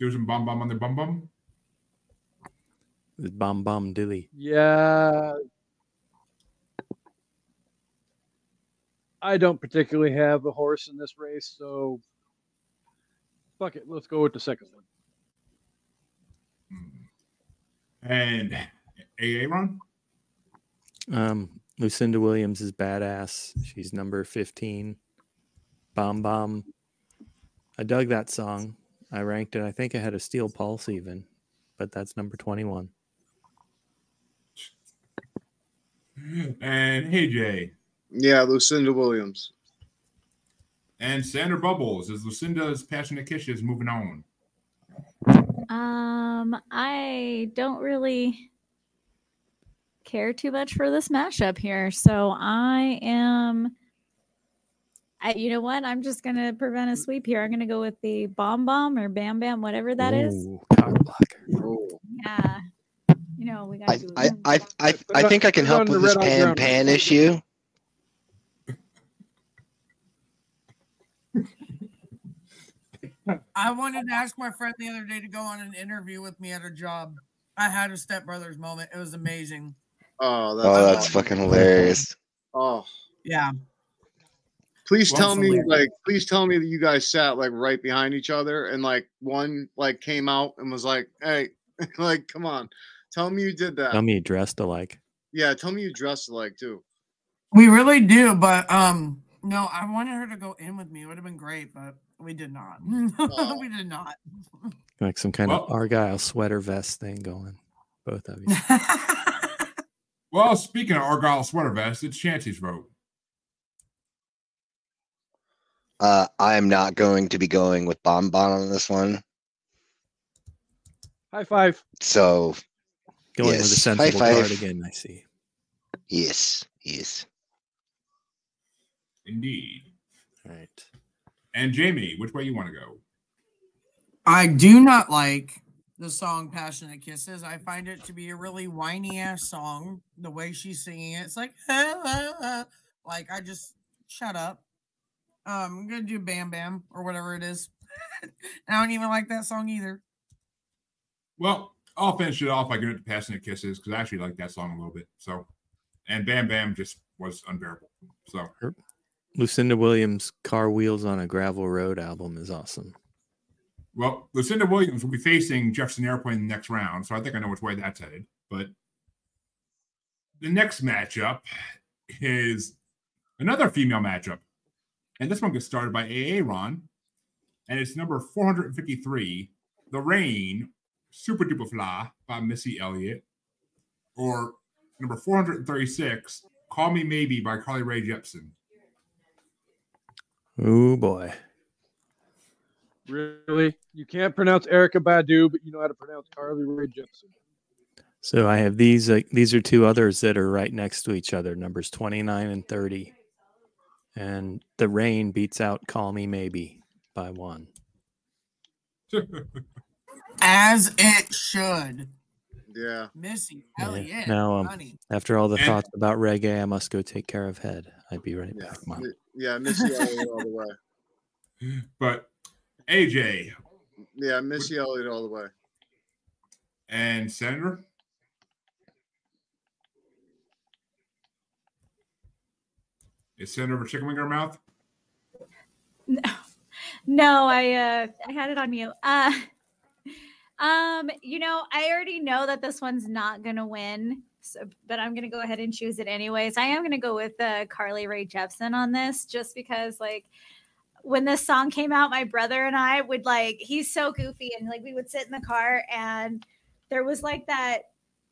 Do some bomb bomb on the bum bum. It's bomb bomb dilly. Yeah. I don't particularly have a horse in this race, so fuck it. Let's go with the second one. And AA run. Um, Lucinda Williams is badass. She's number 15. Bomb Bomb. I dug that song. I ranked it. I think I had a Steel Pulse even, but that's number 21. And Hey Jay. Yeah, Lucinda Williams. And Senator Bubbles is Lucinda's passionate kisses moving on. Um, I don't really care too much for this mashup here. So I am. I, you know what? I'm just gonna prevent a sweep here. I'm gonna go with the bomb bomb or bam bam, whatever that is. Ooh, cock blocker. Oh, Yeah. You know we got I. I, I, I, I think I can Put it on help with this pan pan issue. I wanted to ask my friend the other day to go on an interview with me at a job. I had a stepbrothers moment. It was amazing. oh, that's, Oh, that's fucking hilarious. Oh, Yeah. please Well, tell me, weird. like, please tell me that you guys sat like right behind each other, and like one like came out and was like, "Hey, [LAUGHS] like, come on, tell me you did that." Tell me you dressed alike. Yeah, tell me you dressed alike too. We really do, but um no, I wanted her to go in with me. It would have been great, but we did not. [LAUGHS] Oh. we did not. [LAUGHS] Like some kind of Argyle sweater vest thing going. Both of you. [LAUGHS] Well, speaking of Argyle sweater vest, it's Chancey's vote. Uh, I am not going to be going with Bon Bon on this one. High five. So Going with a Yes, high sensible five. again, I see. yes, yes. Indeed. All right. And Jamie, which way you want to go? I do not like the song Passionate Kisses. I find it to be a really whiny ass song. The way she's singing it, it's like, [LAUGHS] like I just shut up. Um, I'm gonna do Bam Bam or whatever it is. [LAUGHS] I don't even like that song either. Well, I'll finish it off by giving it to Passionate Kisses because I actually like that song a little bit. So, and Bam Bam just was unbearable. So, Lucinda Williams' Car Wheels on a Gravel Road album is awesome. well, Lucinda Williams will be facing Jefferson Airplane in the next round. So I think I know which way that's headed. But the next matchup is another female matchup. And this one gets started by AA Ron. And it's number 453, The Rain, Supa Dupa Fly by Missy Elliott. Or number 436, Call Me Maybe by Carly Rae Jepsen. Oh boy. Really? You can't pronounce Erykah Badu, but you know how to pronounce Carly Rae Jepsen. So I have these. Uh, these are two others that are right next to each other, numbers twenty nine and thirty. And the rain beats out "Call Me Maybe" by one. As it should. Yeah. Missy Yeah. Elliott. Now, um. After all the And- thoughts about reggae, I must go take care of head. I'd be right Yeah. back. Mom. Mi- Yeah, Missy Elliott all the way. [LAUGHS] but AJ Yeah, Missy Elliott all the way. and Senator. Is Senator a chicken wing in her mouth? No, no, I uh I had it on mute. Uh [LAUGHS] um, you know, I already know that this one's not gonna win, so, but I'm gonna go ahead and choose it anyways. I am gonna go with uh, Carly Rae Jepsen on this, just because like when this song came out, my brother and I would like he's so goofy and like we would sit in the car and there was like that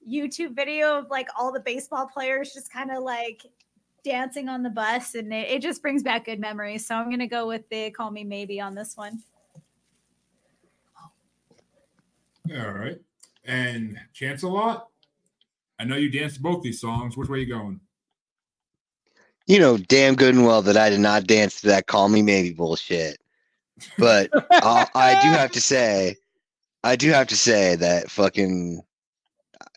YouTube video of like all the baseball players just kind of like dancing on the bus and it, it just brings back good memories. So I'm gonna go with the call me maybe on this one. All right. And Chance a lot. I know you danced both these songs. Which way are you going? You know damn good and well that I did not dance to that "Call Me Maybe" bullshit. But [LAUGHS] uh, I do have to say, I do have to say that fucking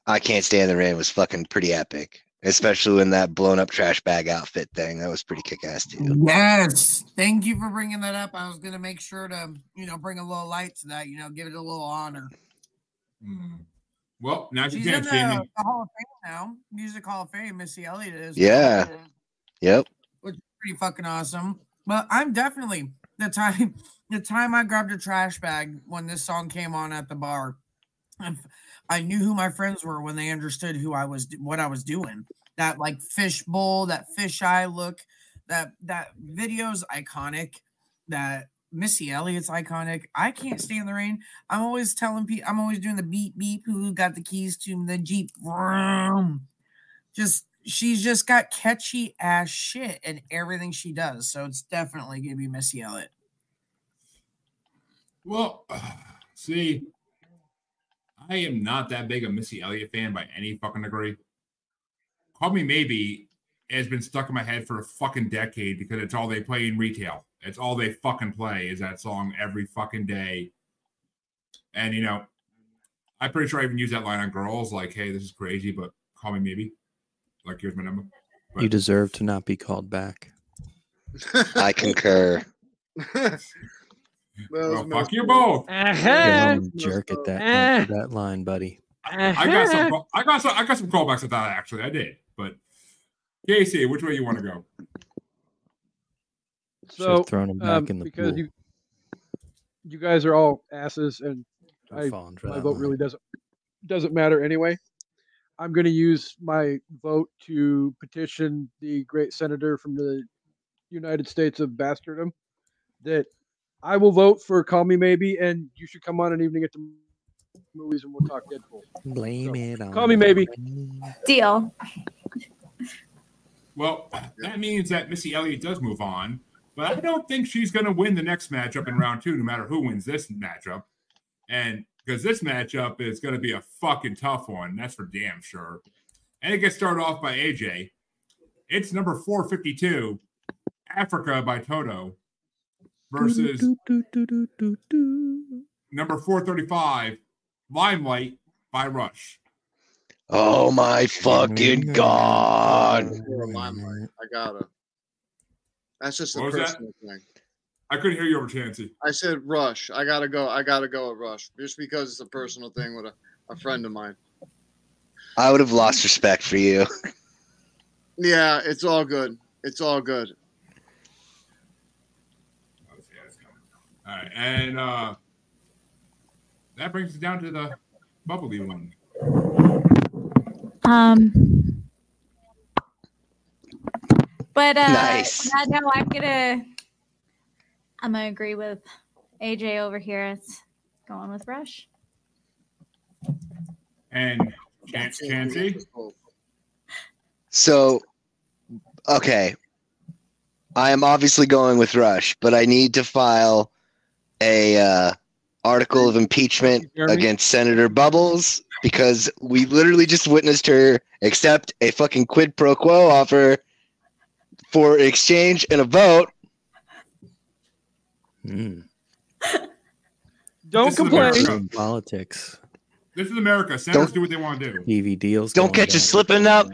"I Can't Stand the Rain" was fucking pretty epic, especially when that blown up trash bag outfit thing. That was pretty kick ass too. Yes. Thank you for bringing that up. I was gonna make sure to, you know, bring a little light to that. You know, give it a little honor. Hmm. Well, now you She's in can, the, Jamie. the Hall of Fame now. Music Hall of Fame. Missy Elliott is. Yeah. Yep. which is pretty fucking awesome. But I'm definitely the time [LAUGHS] the time I grabbed a trash bag when this song came on at the bar. I, I knew who my friends were when they understood who I was what I was doing. That like fish bowl, that fish eye look, that that video's iconic. That Missy Elliott's iconic. I can't stand the rain. I'm always telling people I'm always doing the beep beep who got the keys to the Jeep. Vroom. Just she's just got catchy ass shit in everything she does. So it's definitely gonna be Missy Elliott. Well, [SIGHS] see, I am not that big a Missy Elliott fan by any fucking degree. Call Me Maybe has been stuck in my head for a fucking decade because it's all they play in retail. It's all they fucking play is that song every fucking day. And you know, I'm pretty sure I even use that line on girls, like, hey, this is crazy, but call me maybe. Like, here's my number. You deserve to not be called back. [LAUGHS] I concur. [LAUGHS] Well, fuck you both. Yeah, I'm a jerk at that at that line, buddy. I got some. I got some. I got some callbacks at that. Actually, I did. But Kasey, which way you want to go? So thrown him back um, in the because pool. you you guys are all asses and Don't I, fall in my vote line. really doesn't doesn't matter anyway. I'm going to use my vote to petition the great senator from the United States of Bastardom that I will vote for Call Me Maybe, and you should come on an evening at the movies and we'll talk Deadpool. Blame it on Call me maybe. Deal. Well, that means that Missy Elliott does move on, but I don't think she's going to win the next matchup in round two, no matter who wins this matchup. And because this matchup is going to be a fucking tough one, that's for damn sure. And it gets started off by AJ. It's number 452, Africa by Toto, versus number 435, Limelight by Rush. Oh my fucking god. Limelight. I gotta. That's just a What was that? personal thing. I couldn't hear you over Chancey. I said Rush. I gotta go. I gotta go with Rush just because it's a personal thing with a, a friend of mine. I would have lost respect for you. Yeah, it's all good. It's all good. All right, and uh that brings us down to the bubbly one. Um, but uh, Nice. yeah, no, I'm gonna, I'm gonna agree with AJ over here. It's going with Rush. And Chan- Chancey, So, okay. I am obviously going with Rush, but I need to file a uh, article of impeachment against Senator Bubbles because we literally just witnessed her accept a fucking quid pro quo offer for exchange and a vote. Mm. Don't This complain. America. Politics. this is America. Senators Don't- do what they want to do. TV deals. Don't catch us down. slipping up.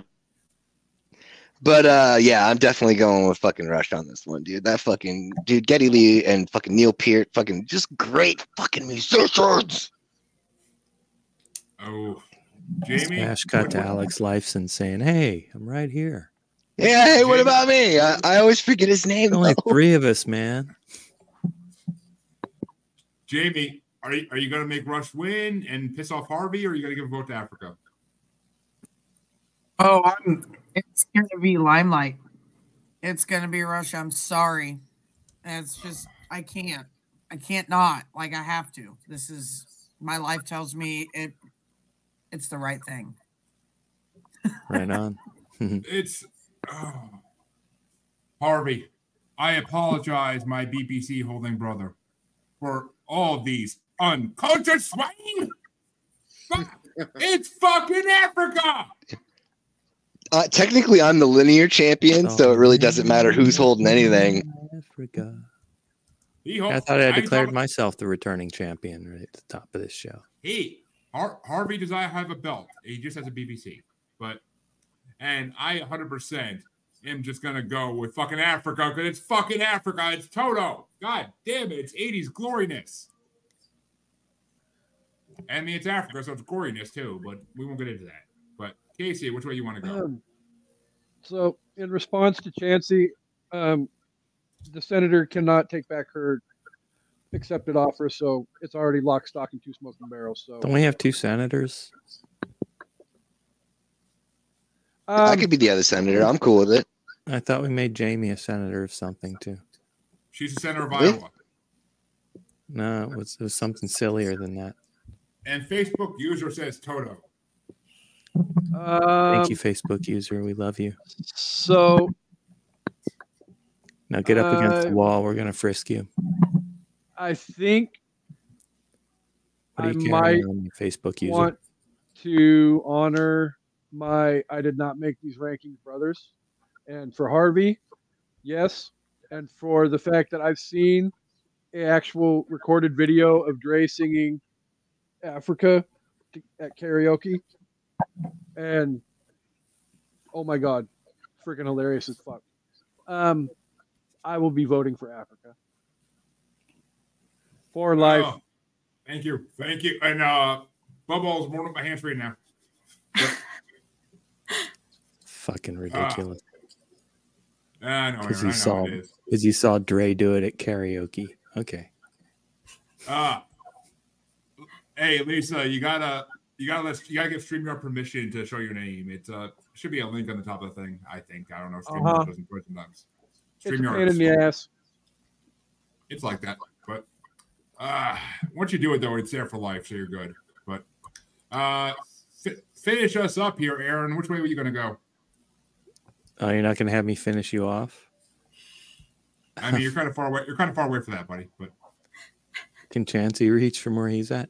But uh yeah, I'm definitely going with fucking Rush on this one, dude. That fucking dude, Geddy Lee and fucking Neil Peart, fucking just great fucking musicians. Oh, Jamie, Smash cut to Alex Lifeson saying, "Hey, I'm right here. Yeah, hey, what about me? I, I always forget his name. Only though. three of us, man." Jamie, are you are you going to make Rush win and piss off Harvey, or are you going to give a vote to Africa? Oh, I'm. It's gonna be Limelight. It's gonna be Rush. I'm sorry. It's just I can't. I can't not. Like I have to. This is my life tells me it. It's the right thing. Right on. It's oh. Harvey. I apologize, my BBC holding brother, for all these unconscious swine. Fuck, it's fucking Africa. Uh, technically, I'm the linear champion, so it really doesn't matter who's holding anything. Africa. I thought I declared myself the returning champion right at the top of this show. He Har- Harvey does not have a belt. He just has a BBC. But and I 100% am just gonna go with fucking Africa because it's fucking Africa. It's Toto. God damn it! It's 80s gloriness. I mean, it's Africa, so it's goriness too. But we won't get into that. But Kasey, which way you want to go? Um, so, in response to Chancey, um, the senator cannot take back her accepted offer, so it's already lock, stock, and two smoking barrels. So, Don't we have two senators? I um, could be the other senator. I'm cool with it. I thought we made Jamie a senator of something too. She's the senator of Really? Iowa. No, it was, it was something sillier than that. And Facebook user says Toto. Thank um, you, Facebook user. We love you. so Now get up against Uh, the wall. We're gonna frisk you. I think What I do you might on, Facebook user? want to honor my I did not make these rankings brothers. And for Harvey, yes. And for the fact that I've seen a actual recorded video of Dre singing Africa at karaoke. And oh my god, freaking hilarious as fuck. Um I will be voting for Africa. For life. Oh, thank you. Thank you. And uh Bubbles warming up my hands right now. Fucking ridiculous. I know, Because Aaron, you I know saw it is. because you saw Dre do it at karaoke. Okay. Uh hey Lisa, you gotta you gotta let you gotta give StreamYard permission to show your name. It's uh should be a link on the top of the thing, I think. I don't know. StreamYard Uh-huh. doesn't put it sometimes. It's a StreamYard pain in the ass. It's like that. But uh once you do it though, it's there for life, so you're good. But uh fi- finish us up here, Aaron. Which way were you gonna go? Oh, you're not gonna have me finish you off? I mean you're kind of far away you're kind of far away for that, buddy. But Can Chancey reach from where he's at?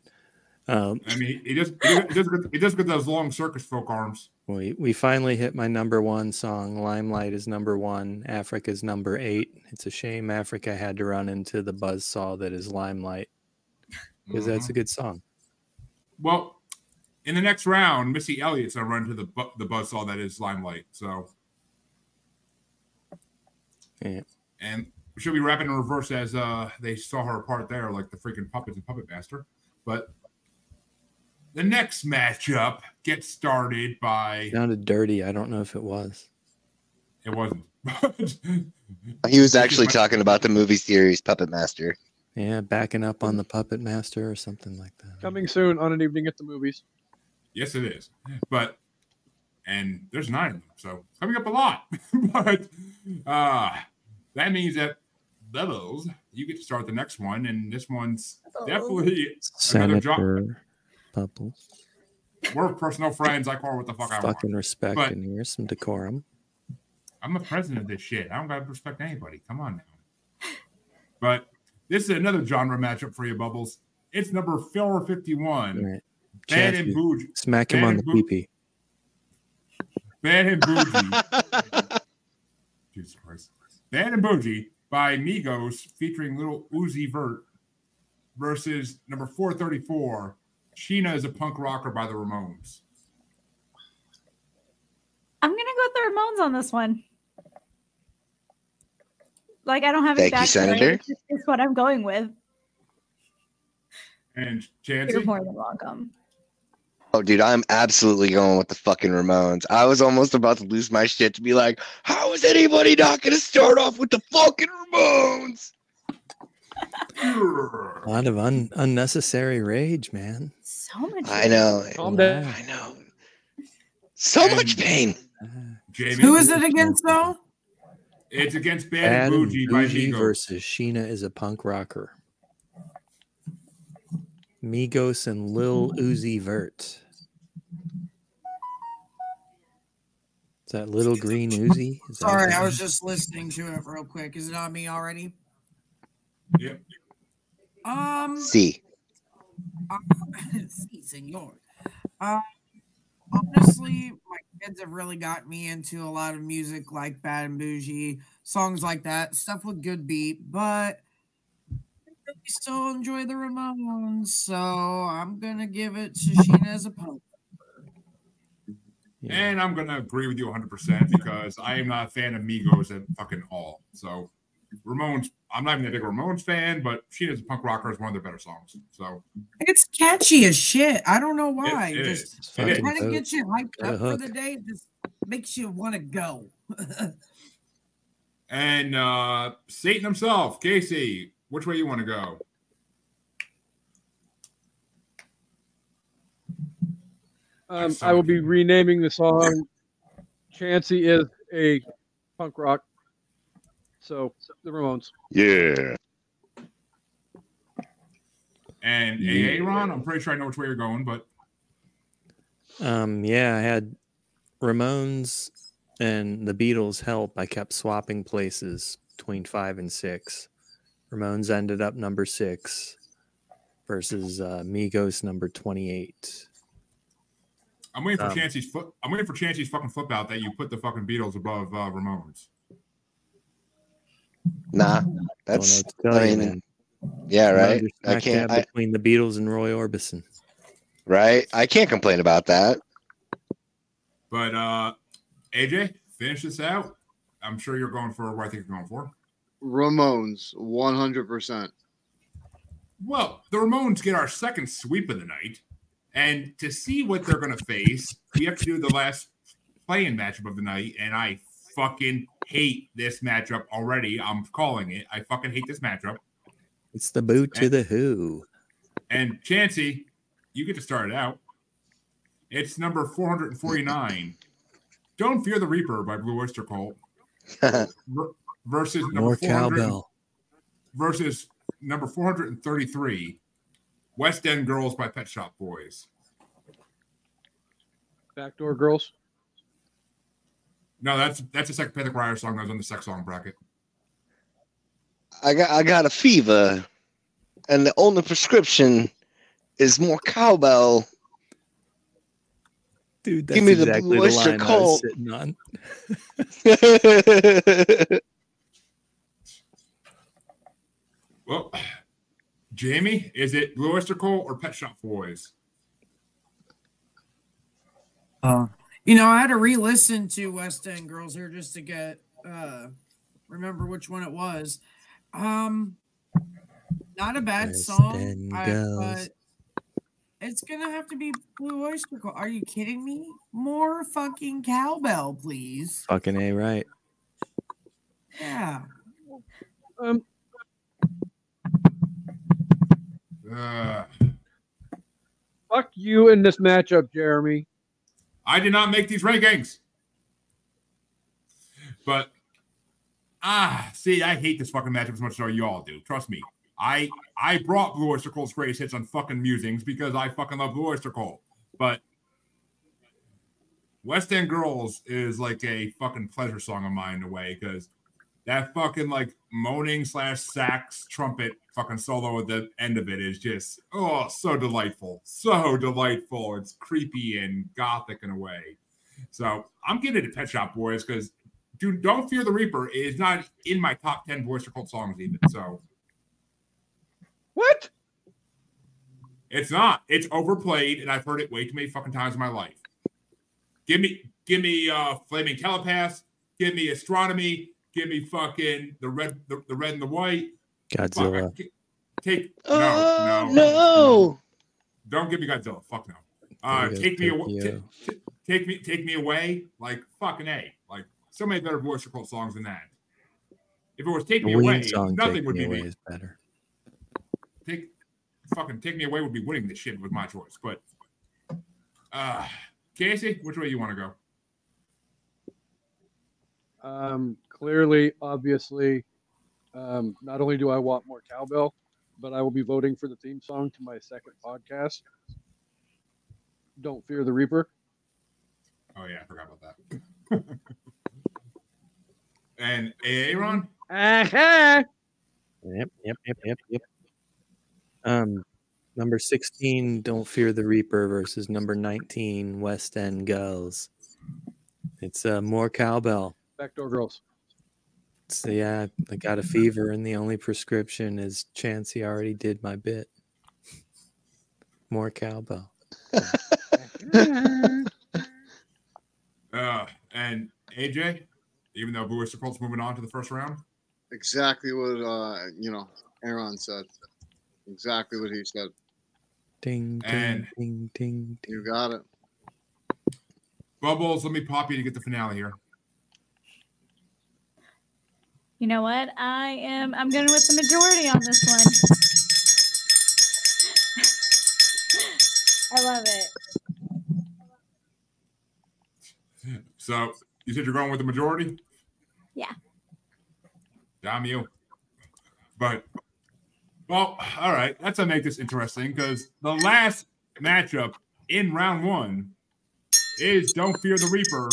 Um, I mean he just he does, he does, get- he does get those long circus folk arms. we we finally hit my number one song. Limelight is number one. Africa's number eight. It's a shame Africa had to run into the buzzsaw that is Limelight because that's a good song. Well, in the next round, Missy Elliott's gonna run to the bu- the buzzsaw that is Limelight. So, Yeah. and she'll be it in reverse as uh they saw her apart there, like the freaking puppets and Puppet Master? But the next matchup gets started by Sounded dirty. I don't know if it was. it wasn't. [LAUGHS] He was actually [LAUGHS] talking about the movie series Puppet Master. Yeah, backing up on the Puppet Master or something like that. Coming soon on an evening at the movies. yes, it is. But and there's nine of them, so coming up a lot. [LAUGHS] but uh that means that Bubbles, you get to start the next one, and this one's definitely another job. Senator Bubbles. We're personal friends. I call what the fuck I want. Fucking respect But- in here. Some decorum. I'm the president of this shit. I don't gotta respect anybody. Come on now. But this is another genre matchup for you, Bubbles. It's number 451. All right. Bad Chancey, and Bougie. Smack him on the and Bou- pee Bad and Bougie. [LAUGHS] Jesus Christ. Bad and Bougie by Migos featuring Little Uzi Vert versus number 434. Sheena is a punk rocker by the Ramones. I'm gonna go with the Ramones on this one. Like I don't have Thank it you. Senator. It's just- it's what I'm going with. And You're more than welcome. Oh, dude, I'm absolutely going with the fucking Ramones. I was almost about to lose my shit to be like, how is anybody not going to start off with the fucking Ramones? A lot of un- unnecessary rage, man. So much. I know. Calm down. I know. So much pain. Jamie. Who is it against though? It's against Bad, Bad and and Bougie by Bougie Migos. versus Sheena is a punk rocker. Migos and Lil Uzi Vert. Is that little green [LAUGHS] Uzi? Is Sorry, I was just listening to it real quick. Is it on me already? Yep. Um, See. [LAUGHS] sí, senor. Um, honestly, my kids have really got me into a lot of music like Bad and Bougie, songs like that, stuff with good beat, but I really still enjoy the Ramones, so I'm gonna give it to Sheena as a punk. Yeah. And I'm gonna agree with you 100 percent because I am not a fan of Migos at fucking all. So Ramones, I'm not even a big Ramones fan, but Sheena's a punk rocker is one of their better songs. So It's catchy as shit. I don't know why. it just is. It's It is. fucking kind of dope. gets you hyped up for the day. Just makes you want to go. [LAUGHS] And uh Satan himself, Casey, which way you want to go? Um, I will be renaming the song. Chancey is a punk rock. So the Ramones. Yeah. And AA Ron, I'm pretty sure I know which way you're going, but Um, yeah, I had Ramones and the Beatles help. I kept swapping places between five and six. Ramones ended up number six versus uh, Migos number 28. I'm waiting for Um, Chancey's foot. I'm waiting for Chancey's fucking flip out that you put the fucking Beatles above uh, Ramones. Nah, that's. what I mean, man. yeah, right. I can't. I, between the Beatles and Roy Orbison. right. I can't complain about that. But uh AJ, finish this out. I'm sure you're going for what I think you're going for. Ramones, 100%. Well, the Ramones get our second sweep of the night, and to see what they're going to face, we have to do the last playing matchup of the night, and I fucking hate this matchup already. I'm calling it. I fucking hate this matchup. It's the boot to And- the Who. And Chancey, you get to start it out. It's number 449. Don't Fear the Reaper by Blue Oyster Cult [LAUGHS] versus number More 400 cowbell. versus number 433, West End Girls by Pet Shop Boys. Backdoor girls. No, that's that's a Psychopathic Rydas song that was on the sex song bracket. I got I got a fever, and the only prescription is more cowbell. Dude, that's Give me the exactly Blue the Oyster line I was sitting on. [LAUGHS] Well, Jamie, is it Blue Oyster Cult or Pet Shop Boys? Uh, you know, I had to re-listen to West End Girls here just to get uh remember which one it was. Um, not a bad West song, I- but it's gonna have to be Blue Oyster Cult. Are you kidding me? More fucking cowbell, please. Fucking A right. Yeah. Um, Uh, fuck you in this matchup, Jeremy. I did not make these rankings. But ah, see, I hate this fucking matchup as much as you all do. Trust me. I I brought Blue Oyster Cult's greatest hits on fucking musings because I fucking love Blue Oyster Cult. But West End Girls is like a fucking pleasure song of mine in a way because that fucking like moaning slash sax trumpet fucking solo at the end of it is just oh so delightful, so delightful. It's creepy and gothic in a way. So I'm getting it to Pet Shop Boys because dude, Don't Fear the Reaper is not in my top ten Boyster Cult songs even. So What? it's not. It's overplayed, and I've heard it way too many fucking times in my life. Give me, give me, uh, Flaming Telepath. Give me Astronomy. Give me fucking the red, the, the red and the white. Fuck, Godzilla. I- take oh no, no, no! Don't give me Godzilla. Fuck no. Uh, Goes take me away. Tokyo. take me, take me away. Like fucking a. Like so many better Boyster Cult songs than that. If it was take The me away, song nothing Take would Me be Away me. is better. take fucking take me away would be winning this shit with my choice. But uh Casey, which way you want to go? Um, clearly, obviously, um, not only do I want more cowbell, but I will be voting for the theme song to my second podcast. Don't fear the Reaper. Oh yeah, I forgot about that. [LAUGHS] and Aaron, Uh-huh. Yep, yep, yep, yep, yep. Um, number sixteen, Don't Fear the Reaper versus number nineteen, West End Girls. It's uh, more cowbell. Backdoor Girls. So yeah, I got a fever, and the only prescription is Chancey already did my bit. More cowbell. [LAUGHS] uh, and AJ, even though Blue Oyster Cult's moving on to the first round. Exactly what uh you know Aaron said. Exactly what he said. Ding, ding, ding, ding, ding. You got it. Bubbles, let me pop you to get the finale here. You know what? I am. I'm going with the majority on this one. [LAUGHS] I love it. So you said you're going with the majority? Yeah. Damn you. But well, all right. That's gonna make this interesting because the last matchup in round one is Don't Fear the Reaper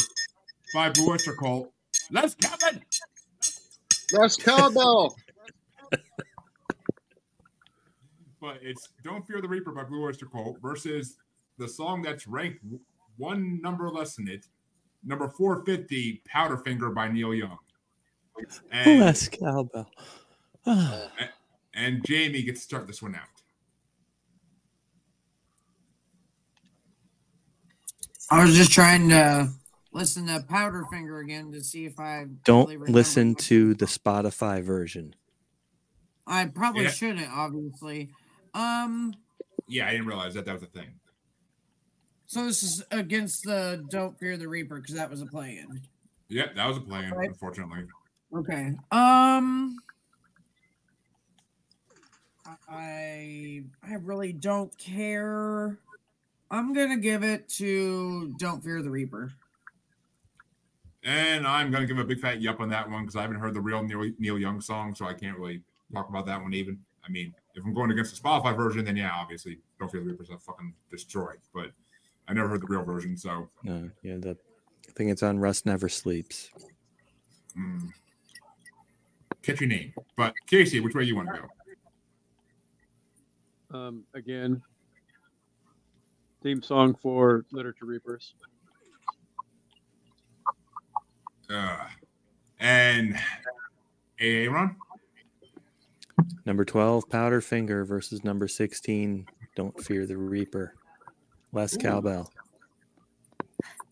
by Blue Oyster Cult. Let's Kevin. That's cowbell. But it's Don't Fear the Reaper by Blue Oyster Cult versus the song that's ranked one number less than it. Number 450, Powderfinger by Neil Young. And, Les Cowbell. Ah, [SIGHS] and Jamie gets to start this one out. I was just trying to listen to Powderfinger again to see if I Don't really listen to the Spotify version. I probably Yeah. shouldn't, obviously. Um, Yeah, I didn't realize that that was a thing. so this is against the Don't Fear the Reaper because that was a play-in. Yep, that was a plan, Right. unfortunately. Okay. Um, I I really don't care. I'm gonna give it to Don't Fear the Reaper. And I'm gonna give a big fat yup on that one because I haven't heard the real Neil, Neil Young song, so I can't really talk about that one even. I mean, if I'm going against the Spotify version, then yeah, obviously, Don't Feel the Reaper's a fucking destroyed. But I never heard the real version, so No, yeah, the I think it's on Rust Never Sleeps. mm. catchy name. But Casey, which way you want to go? Um, again, theme song for Literature Reapers. Uh, and Aaron, Number 12, Powderfinger versus number 16, Don't Fear the Reaper. Les Cowbell.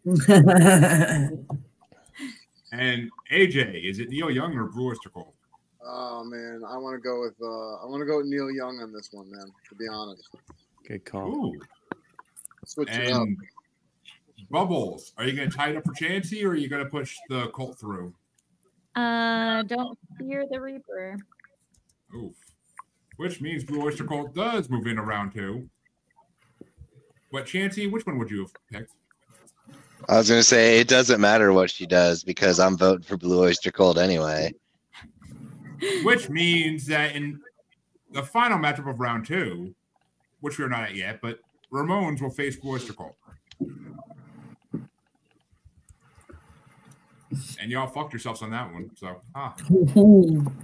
[LAUGHS] and AJ, is it Neil Young or Blue Oyster Cult? Oh man, I want to go with uh, I want to go with Neil Young on this one, man. To be honest, Good call. Ooh, switch it up. And Bubbles, are you going to tie it up for Chancey or are you going to push the Colt through? Uh, don't fear the Reaper. Oof. Which means Blue Oyster Cult does move into round two. But Chancey, which one would you have picked? I was gonna say it doesn't matter what she does because I'm voting for Blue Oyster Cult anyway. Which means that in the final matchup of round two, which we're not at yet, but Ramones will face Blue Oyster Cult. And y'all fucked yourselves on that one. So, ah. [LAUGHS]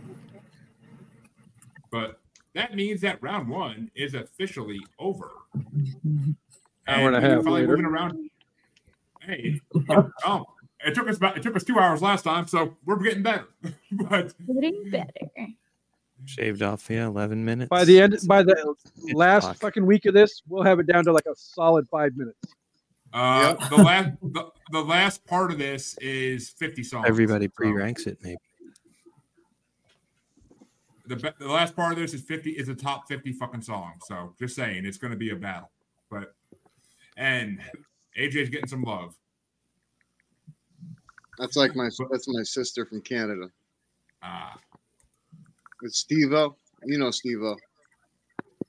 But that means that round one is officially over. Hour and a half finally later. moving around. Hey, oh, [LAUGHS] it took us about it took us two hours last time, so we're getting better. [LAUGHS] but Getting better. Shaved off, yeah, 11 minutes. By the end, by the last fucking week of this, we'll have it down to like a solid five minutes. Uh, the last the, the last part of this is fifty songs. Everybody pre ranks it, maybe. the the last part of this is fifty is a top fifty fucking song. So just saying, it's going to be a battle. But and AJ's getting some love. That's like my that's my sister from Canada. Ah, It's Steve-O. You know Steve-O.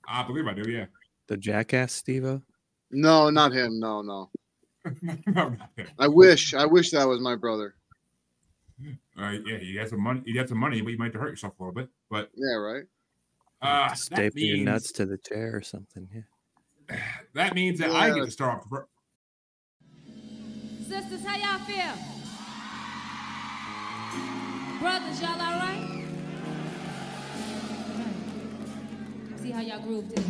I believe I do. Yeah. The Jackass Steve No, not him. No, no. [LAUGHS] no. I wish. I wish that was my brother. Uh, yeah, you got some money. You got some money, but you might have hurt yourself a little bit. But Yeah, right. uh, that Staple your nuts to the chair or something. Yeah. [SIGHS] that means that I get to start off. fir- Sisters, how y'all feel? Brothers, y'all all right? See how y'all groove to